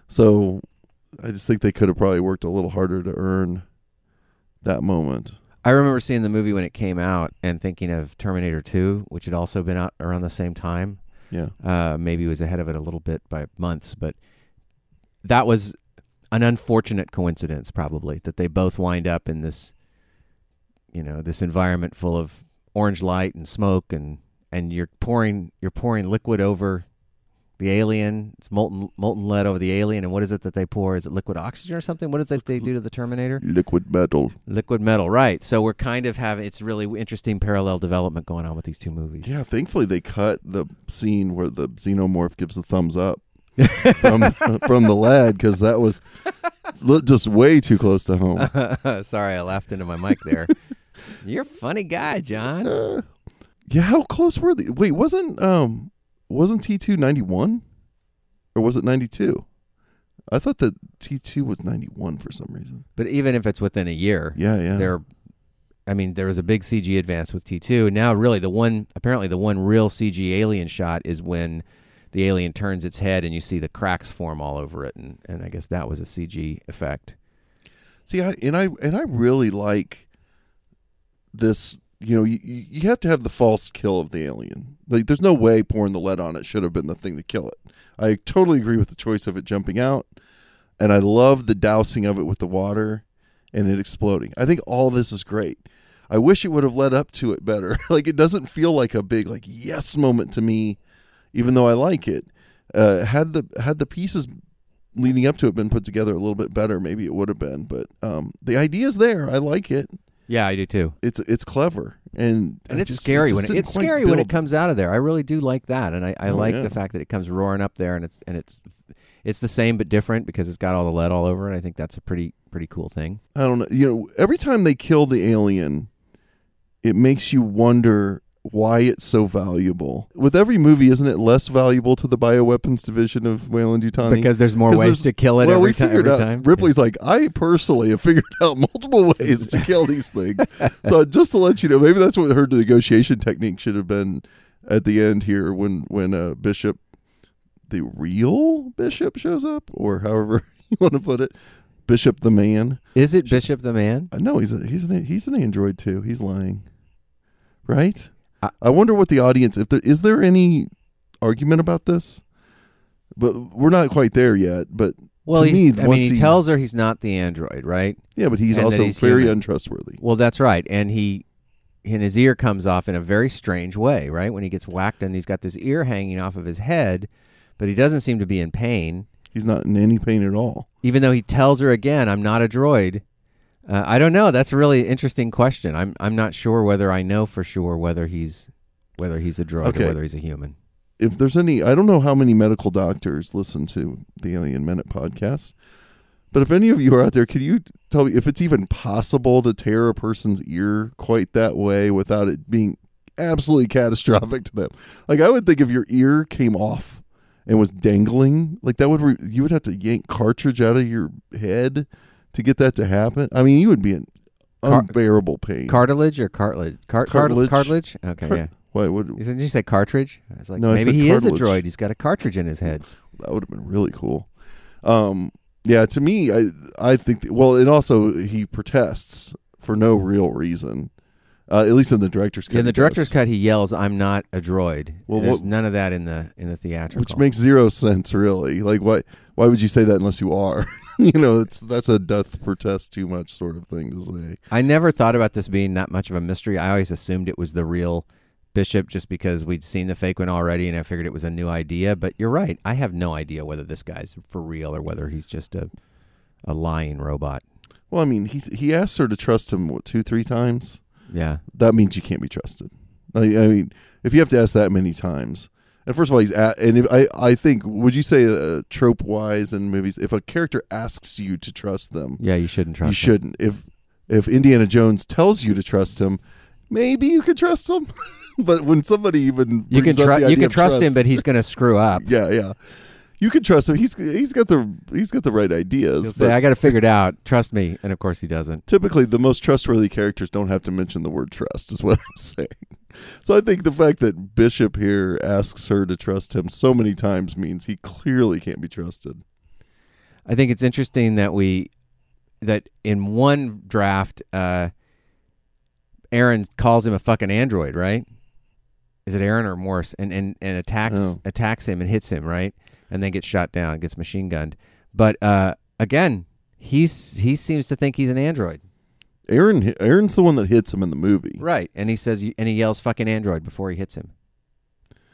Speaker 1: So I just think they could have probably worked a little harder to earn that moment.
Speaker 2: I remember seeing the movie when it came out and thinking of Terminator 2, which had also been out around the same time.
Speaker 1: Yeah.
Speaker 2: Uh, maybe it was ahead of it a little bit by months, but that was an unfortunate coincidence, probably, that they both wind up in this, you know, this environment full of orange light and smoke, and and you're pouring you're pouring liquid over the alien. It's molten molten lead over the alien, and what is it that they pour? Is it liquid oxygen or something? What is it they do to the Terminator?
Speaker 1: Liquid metal.
Speaker 2: Liquid metal, right? So we're kind of having it's really interesting parallel development going on with these two movies.
Speaker 1: Yeah, thankfully they cut the scene where the xenomorph gives the thumbs up from from the lad because that was just way too close to home.
Speaker 2: Sorry, I laughed into my mic there. You're a funny guy, John.
Speaker 1: Uh, yeah, how close were they? Wait, wasn't um wasn't T two ninety one, or was it ninety two? I thought that T two was ninety one for some reason.
Speaker 2: But even if it's within a year,
Speaker 1: Yeah, yeah.
Speaker 2: there. I mean, there was a big CG advance with T2. Now, really, the one apparently the one real CG alien shot is when the alien turns its head and you see the cracks form all over it, and, and I guess that was a CG effect.
Speaker 1: See, I and I and I really like this. You know, you, you have to have the false kill of the alien. Like, there's no way pouring the lead on it should have been the thing to kill it. I totally agree with the choice of it jumping out, and I love the dousing of it with the water and it exploding. I think all this is great. I wish it would have led up to it better. like, it doesn't feel like a big like yes moment to me, even though I like it. Uh, had the had the pieces leading up to it been put together a little bit better, maybe it would have been. But um, the is there. I like it.
Speaker 2: Yeah, I do too.
Speaker 1: It's it's clever and
Speaker 2: and
Speaker 1: I
Speaker 2: it's
Speaker 1: just-
Speaker 2: scary
Speaker 1: just
Speaker 2: when it, it's scary when it comes out of there. I really do like that, and I, I
Speaker 1: Oh,
Speaker 2: like
Speaker 1: yeah.
Speaker 2: the fact that it comes roaring up there, and it's and it's it's the same but different because it's got all the lead all over it. I think that's a pretty pretty cool thing.
Speaker 1: I don't know. You know, every time they kill the alien, it makes you wonder why it's so valuable. With every movie, isn't it less valuable to the bioweapons division of Weyland-Yutani?
Speaker 2: Because there's more ways to kill it
Speaker 1: well,
Speaker 2: every,
Speaker 1: we
Speaker 2: ti-
Speaker 1: figured
Speaker 2: every
Speaker 1: out,
Speaker 2: time.
Speaker 1: Ripley's like, I personally have figured out multiple ways to kill these things. so just to let you know, maybe that's what her negotiation technique should have been at the end here when when uh, Bishop, the real Bishop, shows up, or however you want to put it, Bishop the man.
Speaker 2: Is it Bishop the Man?
Speaker 1: Uh, No, he's a, he's an he's an android too. He's lying, right?
Speaker 2: I-
Speaker 1: I wonder what the audience if there is there any argument about this, but we're not quite there yet. But
Speaker 2: Well,
Speaker 1: to me,
Speaker 2: I
Speaker 1: once
Speaker 2: mean, he
Speaker 1: he-
Speaker 2: tells her he's not the android, right?
Speaker 1: yeah, but he's
Speaker 2: And
Speaker 1: also
Speaker 2: he's
Speaker 1: very
Speaker 2: human.
Speaker 1: untrustworthy.
Speaker 2: Well, that's right, and he and his ear comes off in a very strange way, right? When he gets whacked, and he's got this ear hanging off of his head, but he doesn't seem to be in pain.
Speaker 1: He's not in any pain at all.
Speaker 2: even though he tells her again, "I'm not a droid." Uh, I don't know. That's a really interesting question. I'm I'm not sure whether I know for sure whether he's whether he's a drug
Speaker 1: Okay.
Speaker 2: or whether he's a human.
Speaker 1: If there's any, I don't know how many medical doctors listen to the Alien Minute podcast, but if any of you are out there, can you tell me if it's even possible to tear a person's ear quite that way without it being absolutely catastrophic to them? Like I would think if your ear came off and was dangling, like that would re- you would have to yank cartridge out of your head to get that to happen. I mean, you would be in unbearable pain.
Speaker 2: Cartilage or cartilage? Car-
Speaker 1: Cartilage.
Speaker 2: Cartilage. Okay,
Speaker 1: Car-
Speaker 2: yeah.
Speaker 1: Why would
Speaker 2: You said- Did you say cartridge? I was like,
Speaker 1: No,
Speaker 2: maybe he is a droid. He's got a cartridge in his head.
Speaker 1: that would have been really cool. Um, yeah, to me, I I think well, and also he protests for no real reason. Uh, at least in the director's cut.
Speaker 2: in the director's
Speaker 1: does.
Speaker 2: cut, he yells, "I'm not a droid."
Speaker 1: Well,
Speaker 2: There's
Speaker 1: what-
Speaker 2: none of that in the in the theatrical.
Speaker 1: which makes zero sense, really. Like, why? Why would you say that unless you are? you know, it's that's a death protest too much sort of thing to say.
Speaker 2: I never thought about this being that much of a mystery. I always assumed it was the real bishop just because we'd seen the fake one already and I figured it was a new idea. But you're right. I have no idea whether this guy's for real or whether he's just a a lying robot.
Speaker 1: Well, I mean, he he asked her to trust him what two, three times.
Speaker 2: Yeah.
Speaker 1: That means you can't be trusted. I, I mean, if you have to ask that many times, and first of all, he's at, and if, I I think would you say uh, trope wise in movies, if a character asks you to trust them,
Speaker 2: Yeah, you shouldn't trust
Speaker 1: you shouldn't. If if Indiana Jones tells you to trust him, maybe you could trust him. but when somebody even
Speaker 2: You can trust
Speaker 1: the
Speaker 2: you can
Speaker 1: of
Speaker 2: trust him, but he's going to screw up.
Speaker 1: yeah, yeah. You can trust him. He's he's got the he's got the right
Speaker 2: He'll
Speaker 1: ideas.
Speaker 2: say, "I got to figure it out. Trust me." And of course, he doesn't.
Speaker 1: typically, the most trustworthy characters don't have to mention the word trust. Is what I'm saying. So I think the fact that Bishop here asks her to trust him so many times means he clearly can't be trusted.
Speaker 2: I think it's interesting that we that in one draft, uh, Aaron calls him a fucking android, right? Is it Aaron or Morse? And and, and attacks
Speaker 1: Oh.
Speaker 2: attacks him and hits him, right? And then gets shot down, gets machine gunned. But uh, again, he's he seems to think he's an android,
Speaker 1: Aaron Aaron's the one that hits him in the movie.
Speaker 2: right? And he says and he yells "fucking android" before he hits him.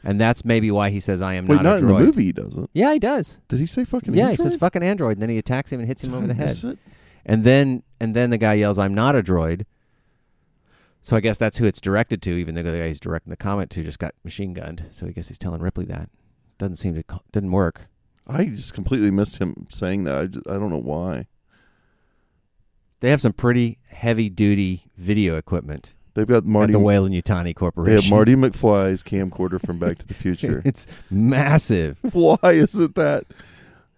Speaker 2: And that's maybe why he says, "I am not."
Speaker 1: Wait,
Speaker 2: not,
Speaker 1: not,
Speaker 2: a
Speaker 1: in the
Speaker 2: droid."
Speaker 1: movie. He doesn't.
Speaker 2: Yeah, he does.
Speaker 1: Did he say fucking? Android?
Speaker 2: Yeah, he says "fucking android," and then he attacks him and hits him
Speaker 1: Did
Speaker 2: over
Speaker 1: I
Speaker 2: the head.
Speaker 1: it?
Speaker 2: And then and then the guy yells, "I'm not a droid." So I guess that's who it's directed to. Even though the guy he's directing the comment to just got machine gunned, so I guess he's telling Ripley that. Doesn't seem to didn't work.
Speaker 1: I just completely missed him saying that. I, just, I don't know why.
Speaker 2: They have some pretty heavy duty video equipment
Speaker 1: They've got Marty.
Speaker 2: at the Weyland-Yutani Corporation.
Speaker 1: They have Marty McFly's camcorder from Back to the Future.
Speaker 2: it's massive.
Speaker 1: why is it that?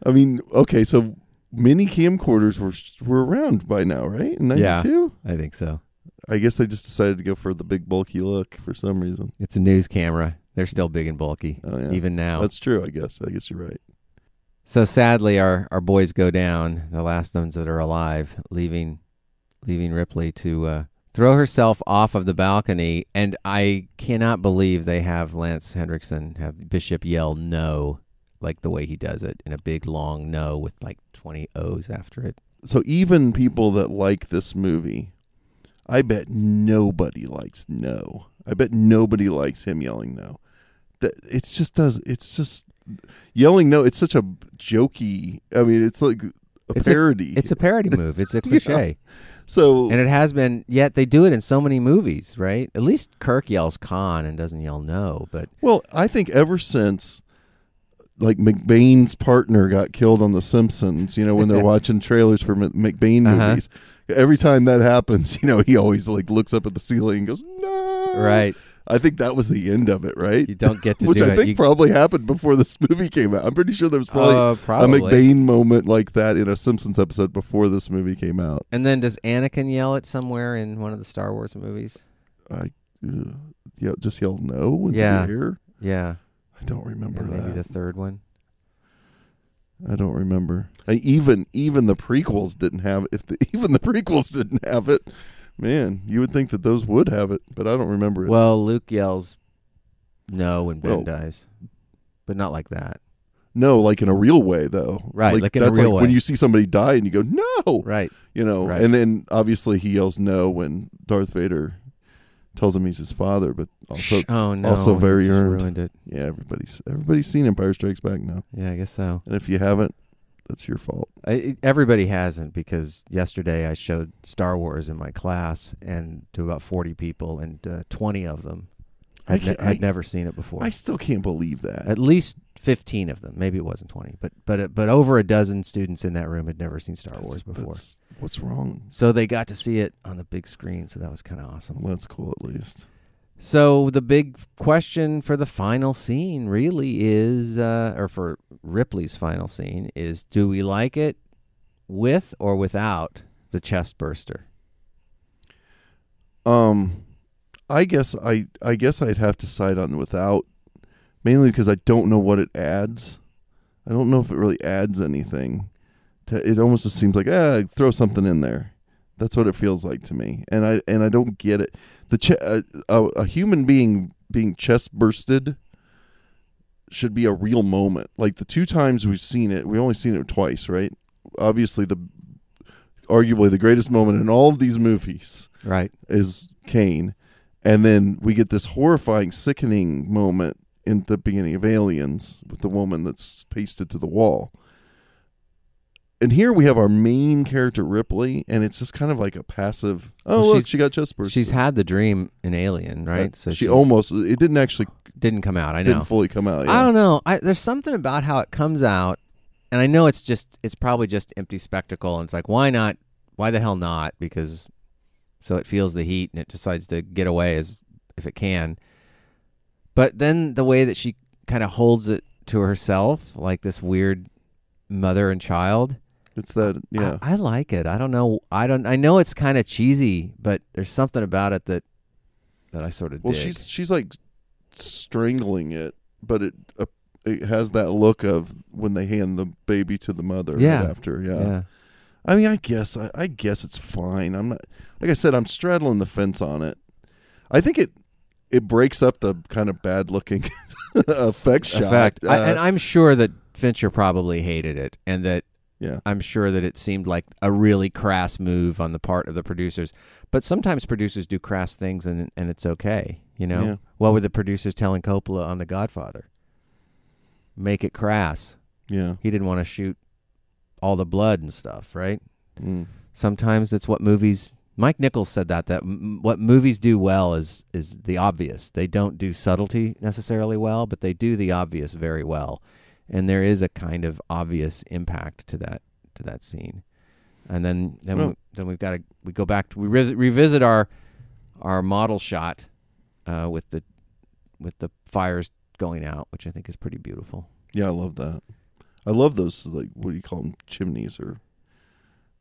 Speaker 1: I mean, okay, so mini camcorders were were around by now, right? In
Speaker 2: Yeah.
Speaker 1: '92.
Speaker 2: I think so.
Speaker 1: I guess they just decided to go for the big bulky look for some reason.
Speaker 2: It's a news camera. They're still big and bulky,
Speaker 1: Oh yeah,
Speaker 2: even now.
Speaker 1: that's true. I guess. I guess you're right.
Speaker 2: So sadly, our, our boys go down, the last ones that are alive, leaving leaving Ripley to uh, throw herself off of the balcony. And I cannot believe they have Lance Henriksen have Bishop yell no, like the way he does it in a big long no with like twenty O's after it.
Speaker 1: So even people that like this movie, I bet nobody likes no. I bet nobody likes him yelling no. That it's just does. It's just yelling no. It's such a jokey. I mean, it's like a
Speaker 2: It's a-
Speaker 1: parody.
Speaker 2: It's a parody move. It's a cliche,
Speaker 1: so
Speaker 2: and it has been. Yet they do it in so many movies, right? At least Kirk yells "Khan" and doesn't yell "no," but
Speaker 1: Well, I think ever since like McBain's partner got killed on The Simpsons, you know, when they're watching trailers for McBain
Speaker 2: Uh-huh.
Speaker 1: movies, every time that happens, you know, he always like looks up at the ceiling and goes, "No!"
Speaker 2: right,
Speaker 1: I think that was the end of it, right?
Speaker 2: you don't get to
Speaker 1: Which I
Speaker 2: it.
Speaker 1: think
Speaker 2: You-
Speaker 1: probably happened before this movie came out. I'm pretty sure there was probably,
Speaker 2: Uh,
Speaker 1: a
Speaker 2: probably.
Speaker 1: McBain moment like that in a Simpsons episode before this movie came out.
Speaker 2: And then does Anakin yell it somewhere in one of the Star Wars movies?
Speaker 1: I uh, yeah, just yelled no
Speaker 2: Yeah. Yeah,
Speaker 1: I don't remember
Speaker 2: and maybe
Speaker 1: that.
Speaker 2: the third one.
Speaker 1: I don't remember. I, even even the prequels didn't have if the, even the prequels didn't have it. Man, you would think that those would have it, but I don't remember it.
Speaker 2: Well, Luke yells no when Ben
Speaker 1: Well-
Speaker 2: dies, but not like that.
Speaker 1: no, like in a real way though.
Speaker 2: Right, like in a
Speaker 1: that's
Speaker 2: real
Speaker 1: like when
Speaker 2: way.
Speaker 1: you see somebody die and you go no,
Speaker 2: Right.
Speaker 1: you know,
Speaker 2: Right.
Speaker 1: and then obviously he yells no when Darth Vader tells him he's his father, but also
Speaker 2: oh no.
Speaker 1: also
Speaker 2: you
Speaker 1: very
Speaker 2: just
Speaker 1: earned.
Speaker 2: Ruined it.
Speaker 1: yeah, everybody's everybody's seen Empire Strikes Back now,
Speaker 2: Yeah, I guess so.
Speaker 1: and if you haven't, that's your fault.
Speaker 2: I, everybody hasn't because yesterday I showed Star Wars in my class and to about forty people, and uh, twenty of them had, ne- had
Speaker 1: I-
Speaker 2: never seen it before.
Speaker 1: I still can't believe that.
Speaker 2: At least fifteen of them. Maybe it wasn't twenty, but but but over a dozen students in that room had never seen Star
Speaker 1: That's-
Speaker 2: Wars before.
Speaker 1: what's wrong?
Speaker 2: So they got to see it on the big screen, so that was kind of awesome.
Speaker 1: Well, that's cool at least.
Speaker 2: So the big question for the final scene really is, uh, or for Ripley's final scene is, do we like it with or without the chest burster?
Speaker 1: Um, I guess I I guess I'd have to side on without, mainly because I don't know what it adds. I don't know if it really adds anything. To, it almost just seems like ah, throw something in there. That's what it feels like to me, and I and I don't get it. The ch- uh, a, a human being being chest bursted should be a real moment. Like the two times we've seen it, we only seen it twice, right? Obviously, the arguably the greatest moment in all of these movies
Speaker 2: Right.
Speaker 1: is Kane, and then we get this horrifying, sickening moment in the beginning of Aliens with the woman that's pasted to the wall. And here we have our main character Ripley, and it's just kind of like a passive. Oh,
Speaker 2: Well,
Speaker 1: look, she got chest burst.
Speaker 2: She's had the dream in Alien, right?
Speaker 1: So she almost. It didn't actually
Speaker 2: didn't come out. I know.
Speaker 1: didn't fully come out. Yeah.
Speaker 2: I don't know. I, there's something about how it comes out, and I know it's just it's probably just empty spectacle. And it's like, why not? Why the hell not? Because so it feels the heat and it decides to get away as if it can. But then the way that she kind of holds it to herself, like this weird mother and child.
Speaker 1: It's that. Yeah.
Speaker 2: I, I like it. I don't know. I don't. I know it's kind of cheesy, but there's something about it that that I sort of
Speaker 1: well,
Speaker 2: dig.
Speaker 1: she's she's like strangling it, but it uh, it has that look of when they hand the baby to the mother
Speaker 2: Yeah.
Speaker 1: right after. Yeah.
Speaker 2: yeah.
Speaker 1: I mean, I guess I, I guess it's fine. I'm not like I said. I'm straddling the fence on it. I think it it breaks up the kind of bad looking effects shot.
Speaker 2: effect. I,
Speaker 1: Uh,
Speaker 2: and I'm sure that Fincher probably hated it, and that
Speaker 1: yeah,
Speaker 2: I'm sure that it seemed like a really crass move on the part of the producers. But sometimes producers do crass things, and and it's okay. You know,
Speaker 1: Yeah.
Speaker 2: what were the producers telling Coppola on The Godfather? Make it crass.
Speaker 1: yeah.
Speaker 2: He didn't want to shoot all the blood and stuff, right?
Speaker 1: Mm.
Speaker 2: Sometimes it's what movies. Mike Nichols said that that m- what movies do well is is the obvious. They don't do subtlety necessarily well, but they do the obvious very well. And there is a kind of obvious impact to that to that scene. And then then
Speaker 1: Well-
Speaker 2: we, then we've got to we go back to we re- revisit our our model shot uh, with the with the fires going out, which I think is pretty beautiful.
Speaker 1: Yeah, I love that. I love those like what do you call them? Chimneys or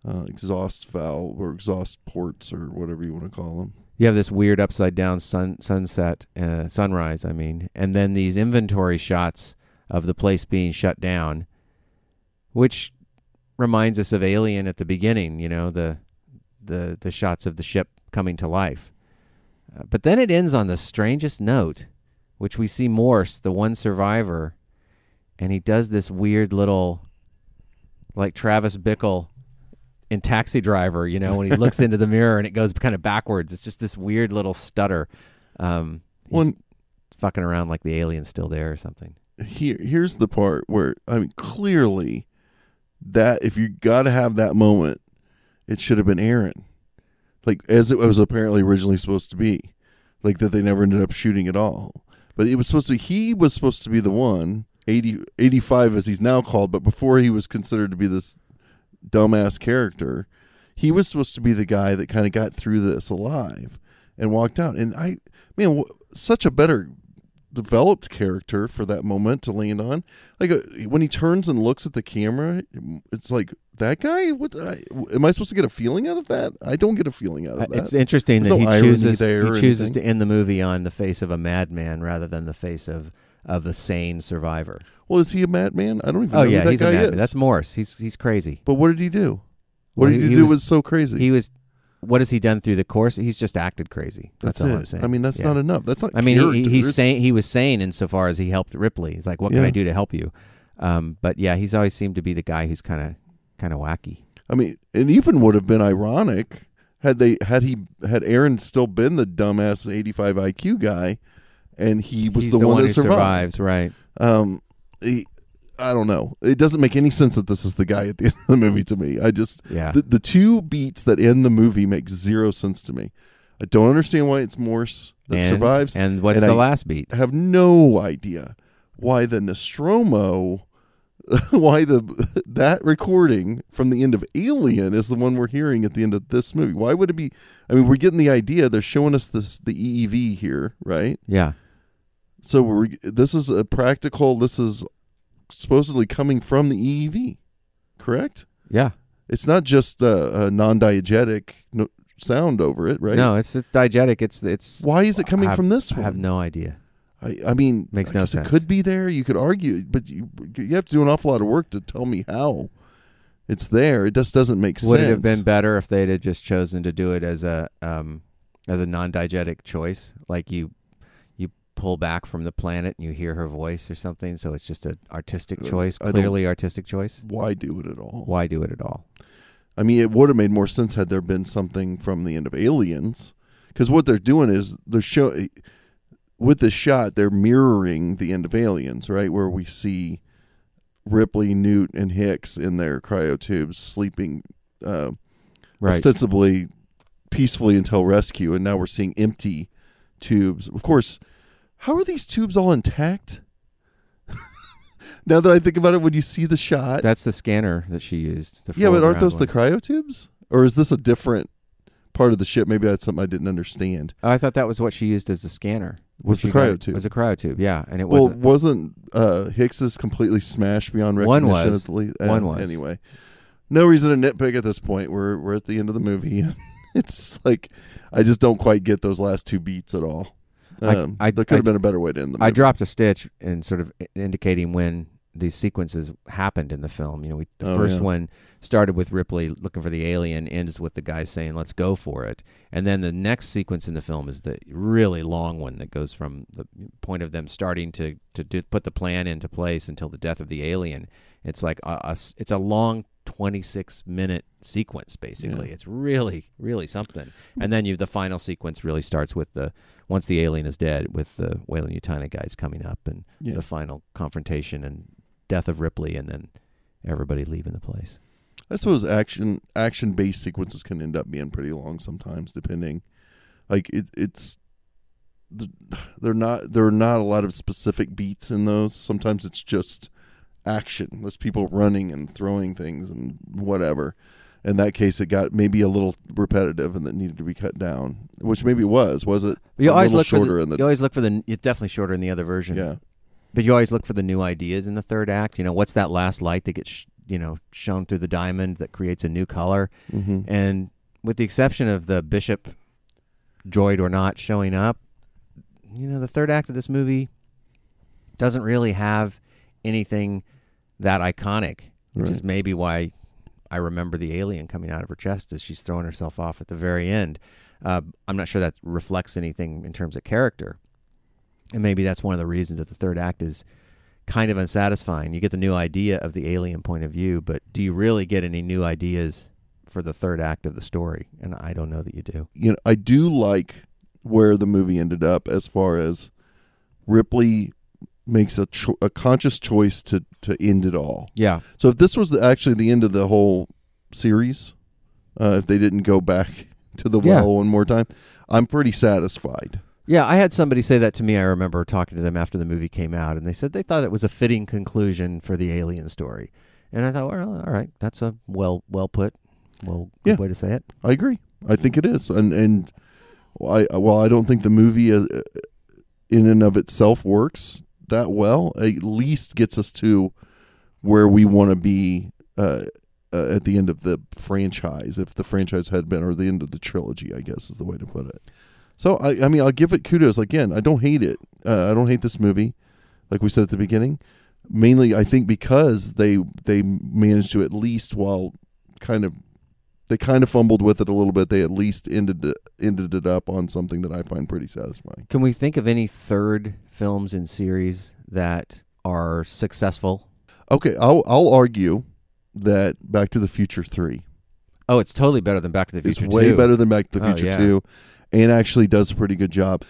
Speaker 1: uh, exhaust valve or exhaust ports or whatever you want to call them.
Speaker 2: you have this weird upside down sun sunset uh, sunrise i mean and then these inventory shots of the place being shut down which reminds us of alien at the beginning you know the the the shots of the ship coming to life uh, but then it ends on the strangest note which we see morse the one survivor and he does this weird little like travis bickle in Taxi Driver, you know, when he looks into the mirror and it goes kind of backwards. It's just this weird little stutter. Um, he's
Speaker 1: One-
Speaker 2: fucking around like the alien's still there or something.
Speaker 1: Here, here's the part where I mean, clearly, that if you got to have that moment, it should have been Aaron, like as it was apparently originally supposed to be, like that they never ended up shooting at all. But it was supposed to be he was supposed to be the one 80, 85 as he's now called, but before he was considered to be this dumbass character, he was supposed to be the guy that kind of got through this alive and walked out. And I, man, such a better developed character for that moment to land on. Like uh, when he turns and looks at the camera, it's like that guy. What I, am I supposed to get a feeling out of that? I don't get a feeling out
Speaker 2: Uh,
Speaker 1: of that.
Speaker 2: It's interesting
Speaker 1: There's
Speaker 2: that
Speaker 1: no
Speaker 2: he chooses he chooses
Speaker 1: anything.
Speaker 2: to end the movie on the face of a madman rather than the face of of the sane survivor.
Speaker 1: well, is he a madman? I don't even
Speaker 2: Oh
Speaker 1: know
Speaker 2: yeah, he's a madman. That's Morse. He's he's crazy.
Speaker 1: but what did he do? What
Speaker 2: Well,
Speaker 1: did
Speaker 2: he-
Speaker 1: he,
Speaker 2: he
Speaker 1: do
Speaker 2: was-
Speaker 1: was so crazy?
Speaker 2: He was. What has he done through the course? He's just acted crazy. That's,
Speaker 1: That's,
Speaker 2: all
Speaker 1: it.
Speaker 2: I'm saying.
Speaker 1: I mean, that's
Speaker 2: Yeah.
Speaker 1: not enough. That's not.
Speaker 2: I mean, he,
Speaker 1: character.
Speaker 2: he, he's sane. He was sane insofar as he helped Ripley. He's like, "What can I do to help you?" Um, but yeah, he's always seemed to be the guy who's kind of kind of wacky.
Speaker 1: I mean, it even would have been ironic had they had he had Aaron still been the dumbass 85 IQ guy, and he was
Speaker 2: he's
Speaker 1: the, one,
Speaker 2: who
Speaker 1: that survived.
Speaker 2: survives, right?
Speaker 1: Um, he, I don't know. It doesn't make any sense that this is the guy at the end of the movie to me. I just
Speaker 2: Yeah.
Speaker 1: the the two beats that end the movie make zero sense to me. I don't understand why it's Morse that
Speaker 2: and,
Speaker 1: survives.
Speaker 2: And what's
Speaker 1: and
Speaker 2: the
Speaker 1: I-
Speaker 2: last beat?
Speaker 1: I have no idea why the Nostromo, why the that recording from the end of Alien is the one we're hearing at the end of this movie. Why would it be? I mean, we're getting the idea. They're showing us this the EEV here, right?
Speaker 2: Yeah.
Speaker 1: So we're this is a practical. This is supposedly coming from the EEV, correct?
Speaker 2: Yeah.
Speaker 1: It's not just a, a non-diegetic no, sound over it, right?
Speaker 2: No, it's it's diegetic. It's it's.
Speaker 1: Why is it coming
Speaker 2: I have-
Speaker 1: from this one?
Speaker 2: I have no idea.
Speaker 1: I, I mean,
Speaker 2: Makes
Speaker 1: I
Speaker 2: no
Speaker 1: guess
Speaker 2: sense.
Speaker 1: It could be there. You could argue, but you you have to do an awful lot of work to tell me how it's there. It just doesn't make sense.
Speaker 2: Would it have been better if they'd have just chosen to do it as a um as a non-diegetic choice, like you pull back from the planet and you hear her voice or something. So it's just an artistic choice,
Speaker 1: I
Speaker 2: clearly artistic choice.
Speaker 1: Why do it at all?
Speaker 2: Why do it at all?
Speaker 1: I mean, it would have made more sense had there been something from the end of Aliens, because what they're doing is they're show with this shot they're mirroring the end of Aliens, right, where we see Ripley, Newt, and Hicks in their cryotubes sleeping uh,
Speaker 2: Right.
Speaker 1: ostensibly peacefully until rescue, and now we're seeing empty tubes. Of course, how are these tubes all intact? now that I think about it, when you see the shot,
Speaker 2: That's the scanner that she used. The
Speaker 1: yeah, but aren't those the
Speaker 2: ground
Speaker 1: cryotubes? Or is this a different part of the ship? Maybe that's something I didn't understand.
Speaker 2: I thought that was what she used as the scanner.
Speaker 1: Was the
Speaker 2: She got-
Speaker 1: cryotube.
Speaker 2: Was a cryotube, yeah, and it
Speaker 1: well,
Speaker 2: wasn't.
Speaker 1: wasn't uh, Hicks's completely smashed beyond recognition?
Speaker 2: One was.
Speaker 1: At the le-
Speaker 2: One was.
Speaker 1: Anyway, no reason to nitpick at this point. We're we're at the end of the movie. it's like I just don't quite get those last two beats at all.
Speaker 2: I-
Speaker 1: Um,
Speaker 2: I-
Speaker 1: there could have been a better way to end the movie.
Speaker 2: I dropped a stitch in sort of indicating when these sequences happened in the film. You know, we, the
Speaker 1: Oh,
Speaker 2: first
Speaker 1: yeah.
Speaker 2: one started with Ripley looking for the alien, ends with the guy saying, "Let's go for it," and then the next sequence in the film is the really long one that goes from the point of them starting to to do, put the plan into place until the death of the alien. It's like a, a it's a long. 26 minute sequence basically
Speaker 1: Yeah.
Speaker 2: it's really really something and then you the final sequence really starts with the once the alien is dead with the Weyland-Yutani guys coming up and
Speaker 1: Yeah.
Speaker 2: the final confrontation and death of Ripley and then everybody leaving the place.
Speaker 1: I suppose action action based sequences can end up being pretty long sometimes, depending. Like it, it's th- they're not there are not a lot of specific beats in those. Sometimes it's just action. There's people running and throwing things and whatever. In that case, it got maybe a little repetitive and that needed to be cut down, which maybe it was. Was it
Speaker 2: You
Speaker 1: a
Speaker 2: always
Speaker 1: little
Speaker 2: look
Speaker 1: shorter
Speaker 2: for the,
Speaker 1: in the
Speaker 2: you always look for the it's definitely shorter in the other version.
Speaker 1: yeah
Speaker 2: But you always look for the new ideas in the third act. You know, what's that last light that gets sh- you know shown through the diamond that creates a new color?
Speaker 1: hmm
Speaker 2: And with the exception of the bishop, droid or not, showing up, you know, the third act of this movie doesn't really have anything that iconic, which
Speaker 1: Right.
Speaker 2: is maybe why I remember the alien coming out of her chest as she's throwing herself off at the very end. Uh, I'm not sure that reflects anything in terms of character. And maybe that's one of the reasons that the third act is kind of unsatisfying. You get the new idea of the alien point of view, but do you really get any new ideas for the third act of the story? And I don't know that you do.
Speaker 1: you know, I do like where the movie ended up as far as Ripley makes a cho- a conscious choice to to end it all.
Speaker 2: Yeah.
Speaker 1: So if this was the, actually the end of the whole series, uh, if they didn't go back to the
Speaker 2: Yeah.
Speaker 1: well one more time, I'm pretty satisfied.
Speaker 2: Yeah, I had somebody say that to me. I remember talking to them after the movie came out, and they said they thought it was a fitting conclusion for the alien story. And I thought, well, all right, that's a well well put, well good
Speaker 1: Yeah.
Speaker 2: way to say it.
Speaker 1: I agree. I think it is, and and I well, I don't think the movie uh, in and of itself works that well. At least gets us to where we want to be uh, uh, at the end of the franchise, if the franchise had been, or the end of the trilogy, I guess is the way to put it. So I, I mean, I'll give it kudos. Again, I don't hate it. Uh, I don't hate this movie, like we said at the beginning. Mainly, I think because they they managed to at least while kind of they kind of fumbled with it a little bit. They at least ended it, ended it up on something that I find pretty satisfying.
Speaker 2: Can we think of any third films in series that are successful?
Speaker 1: Okay, I'll I'll argue that Back to the Future three
Speaker 2: Oh, it's totally better than Back to the Future.
Speaker 1: It's way
Speaker 2: 2.
Speaker 1: better than Back to the
Speaker 2: Oh,
Speaker 1: Future
Speaker 2: yeah.
Speaker 1: two, and actually does a pretty good job.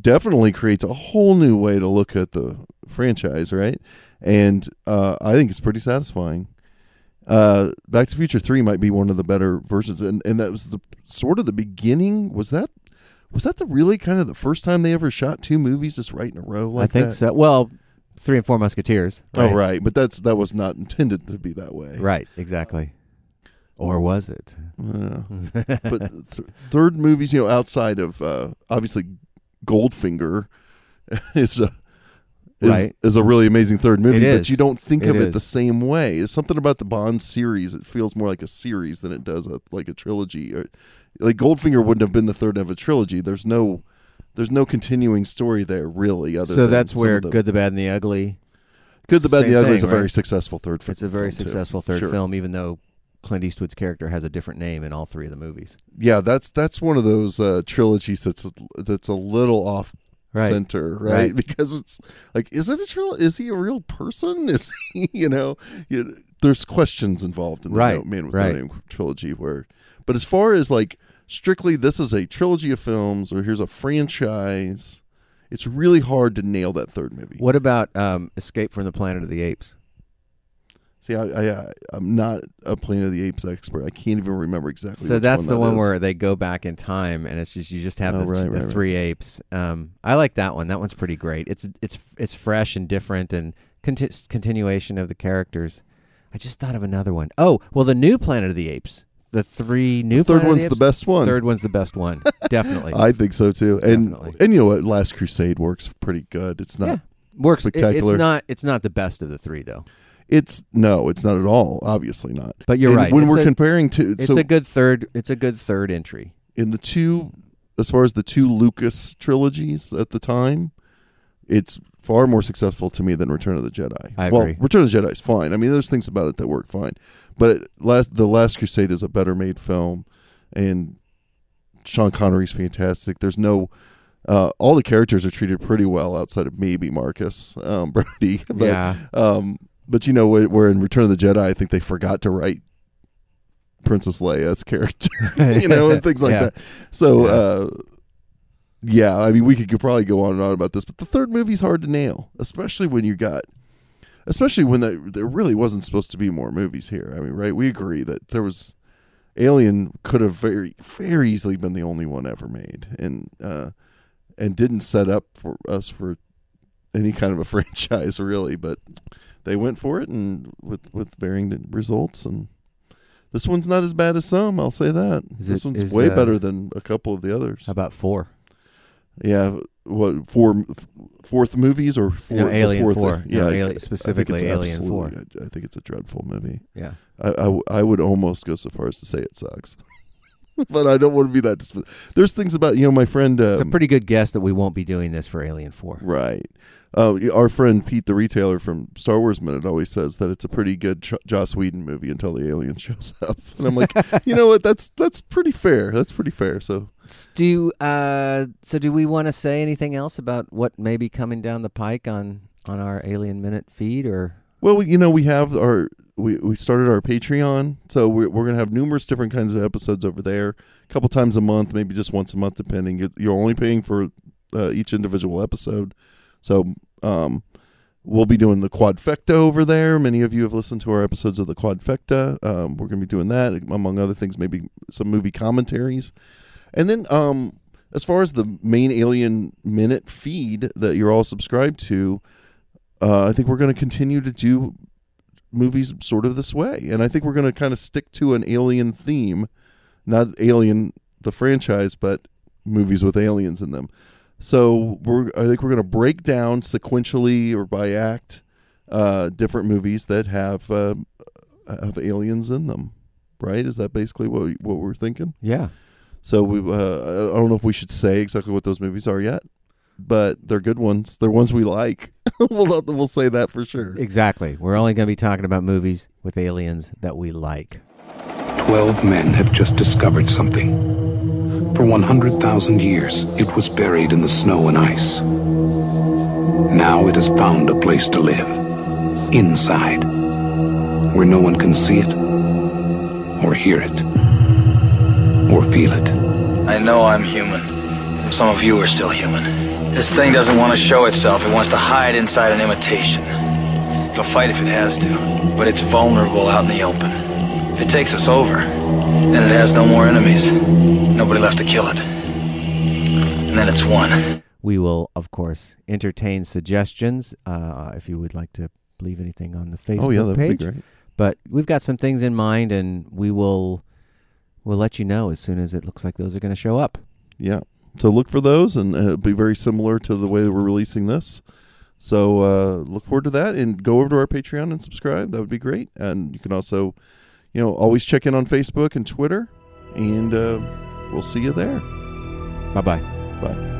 Speaker 1: Definitely creates a whole new way to look at the franchise, right? And uh, I think it's pretty satisfying. Uh, Back to Future three might be one of the better versions, and and that was the sort of the beginning. Was that was that the really kind of the first time they ever shot two movies just right in a row like
Speaker 2: I think
Speaker 1: that?
Speaker 2: so. Well, Three and Four Musketeers.
Speaker 1: Oh, right, but that's that was not intended to be that way.
Speaker 2: Right, exactly. Or was it?
Speaker 1: Uh, but th- third movies, you know, outside of uh, obviously Goldfinger, is a is,
Speaker 2: Right.
Speaker 1: is a really amazing third movie.
Speaker 2: It
Speaker 1: But
Speaker 2: is.
Speaker 1: you don't think
Speaker 2: It
Speaker 1: of it
Speaker 2: is.
Speaker 1: the same way. It's something about the Bond series. It feels more like a series than it does a, like a trilogy. Or, like Goldfinger wouldn't have been the third of a trilogy. There's no there's no continuing story there really. Other
Speaker 2: so that's where
Speaker 1: the,
Speaker 2: Good, the Bad, and the Ugly.
Speaker 1: Good, the Bad, and the Ugly is a
Speaker 2: thing,
Speaker 1: very successful third. fi-
Speaker 2: It's a very
Speaker 1: film, too.
Speaker 2: successful third
Speaker 1: Sure.
Speaker 2: film, even though Clint Eastwood's character has a different name in all three of the movies.
Speaker 1: Yeah, that's that's one of those uh, trilogies that's that's a little off
Speaker 2: Right.
Speaker 1: center, right?
Speaker 2: Right.
Speaker 1: Because it's like, is it a tril- Is he a real person? Is he, you know, you, there's questions involved in the
Speaker 2: Right,
Speaker 1: Man with
Speaker 2: right.
Speaker 1: No Name trilogy. Where, but as far as like strictly, this is a trilogy of films, or here's a franchise. It's really hard to nail that third movie.
Speaker 2: What about um, Escape from the Planet of the Apes?
Speaker 1: See, I, I, I'm not a Planet of the Apes expert. I can't even remember exactly.
Speaker 2: So that's the
Speaker 1: that
Speaker 2: one
Speaker 1: is.
Speaker 2: where they go back in time, and it's just you just have
Speaker 1: Oh,
Speaker 2: the,
Speaker 1: right,
Speaker 2: the
Speaker 1: right, right.
Speaker 2: three apes. Um, I like that one. That one's pretty great. It's it's it's fresh and different, and conti- continuation of the characters. I just thought of another one. Oh, well, the new Planet of the Apes. The three new
Speaker 1: the third
Speaker 2: Planet
Speaker 1: one's
Speaker 2: the,
Speaker 1: the, best one.
Speaker 2: Third one's the best one, definitely.
Speaker 1: I think so too. And
Speaker 2: Definitely.
Speaker 1: and you know what? Last Crusade works pretty good. It's not.
Speaker 2: yeah, works. it-
Speaker 1: spectacular.
Speaker 2: it's not. It's not the best of the three, though.
Speaker 1: It's no, it's not at all. Obviously not.
Speaker 2: But you're
Speaker 1: And
Speaker 2: right.
Speaker 1: When
Speaker 2: It's
Speaker 1: we're
Speaker 2: a-
Speaker 1: comparing to,
Speaker 2: It's
Speaker 1: so
Speaker 2: a good third. It's a good third entry.
Speaker 1: in the two, as far as the two Lucas trilogies at the time, it's far more successful to me than Return of the Jedi.
Speaker 2: I
Speaker 1: Well,
Speaker 2: agree.
Speaker 1: Return of the Jedi is fine. I mean, there's things about it that work fine, but last the Last Crusade is a better made film, and Sean Connery's fantastic. There's no. Uh, all the characters are treated pretty well outside of maybe Marcus um, Brody. But,
Speaker 2: yeah.
Speaker 1: Um, but you know, where, in Return of the Jedi, I think they forgot to write Princess Leia's character, you know, and things like
Speaker 2: Yeah.
Speaker 1: that. So,
Speaker 2: Yeah.
Speaker 1: uh, yeah, I mean, we could, could probably go on and on about this, but the third movie's hard to nail, especially when you got, especially when the, there really wasn't supposed to be more movies here. I mean, right? We agree that there was Alien could have very, very easily been the only one ever made, and uh, and didn't set up for us for any kind of a franchise really, but they went for it and with with varying results and. This one's not as bad as some. I'll say that.
Speaker 2: Is
Speaker 1: this
Speaker 2: it-
Speaker 1: one's
Speaker 2: is,
Speaker 1: way
Speaker 2: uh,
Speaker 1: better than a couple of the others.
Speaker 2: How about four?
Speaker 1: Yeah, what four fourth movies or four?
Speaker 2: No, Alien
Speaker 1: fourth,
Speaker 2: Four.
Speaker 1: Yeah,
Speaker 2: No,
Speaker 1: I-
Speaker 2: Alien- specifically Alien
Speaker 1: absolutely- I, I think it's a dreadful movie.
Speaker 2: Yeah.
Speaker 1: I I would almost go so far as to say it sucks, but I don't want to be that. Disp- There's things about you know my friend. Um,
Speaker 2: It's a pretty good guess that we won't be doing this for Alien Four.
Speaker 1: Right. Uh, our friend Pete, the retailer from Star Wars Minute, always says that it's a pretty good Ch- Joss Whedon movie until the alien shows up, and I'm like, you know what? That's that's pretty fair. That's pretty fair. So
Speaker 2: Do uh, so? Do we want to say anything else about what may be coming down the pike on on our Alien Minute feed? Or
Speaker 1: Well, we- you know, we have our we, we started our Patreon, so we're, we're gonna have numerous different kinds of episodes over there, a couple times a month, maybe just once a month, depending. You're, you're only paying for uh, each individual episode, so um, we'll be doing the Quadfecta over there. Many of you have listened to our episodes of the Quadfecta. Um, we're gonna be doing that, among other things, maybe some movie commentaries, and then um, as far as the main Alien Minute feed that you're all subscribed to. Uh, I think we're going to continue to do movies sort of this way, and I think we're going to kind of stick to an alien theme, not Alien the franchise, but movies with aliens in them. So we're I think we're going to break down sequentially or by act uh, different movies that have uh, have aliens in them. Right? Is that basically what we, what we're thinking?
Speaker 2: yeah,
Speaker 1: So we uh, I don't know if we should say exactly what those movies are yet, but they're good ones. They're ones we like. we'll we'll say that for sure.
Speaker 2: exactly. We're only going to be talking about movies with aliens that we like.
Speaker 5: Twelve men have just discovered something. For 100,000 years, it was buried in the snow and ice. Now it has found a place to live. Inside. Where no one can see it, or hear it, or feel it.
Speaker 6: I know I'm human. Some of you are still human. This thing doesn't want to show itself. It wants to hide inside an imitation. It'll fight if it has to, but it's vulnerable out in the open. If it takes us over, then it has no more enemies. Nobody left to kill it. And then it's won.
Speaker 2: We will, of course, entertain suggestions uh, if you would like to leave anything on the Facebook
Speaker 1: oh yeah, that'd
Speaker 2: page.
Speaker 1: be great.
Speaker 2: But we've got some things in mind, and we will we'll let you know as soon as it looks like those are going to show up.
Speaker 1: Yeah. So look for those, and uh, it'll be very similar to the way that we're releasing this. So uh, look forward to that, and go over to our Patreon and subscribe. That would be great. And you can also, you know, always check in on Facebook and Twitter, and uh, we'll see you there.
Speaker 2: Bye bye.
Speaker 1: Bye.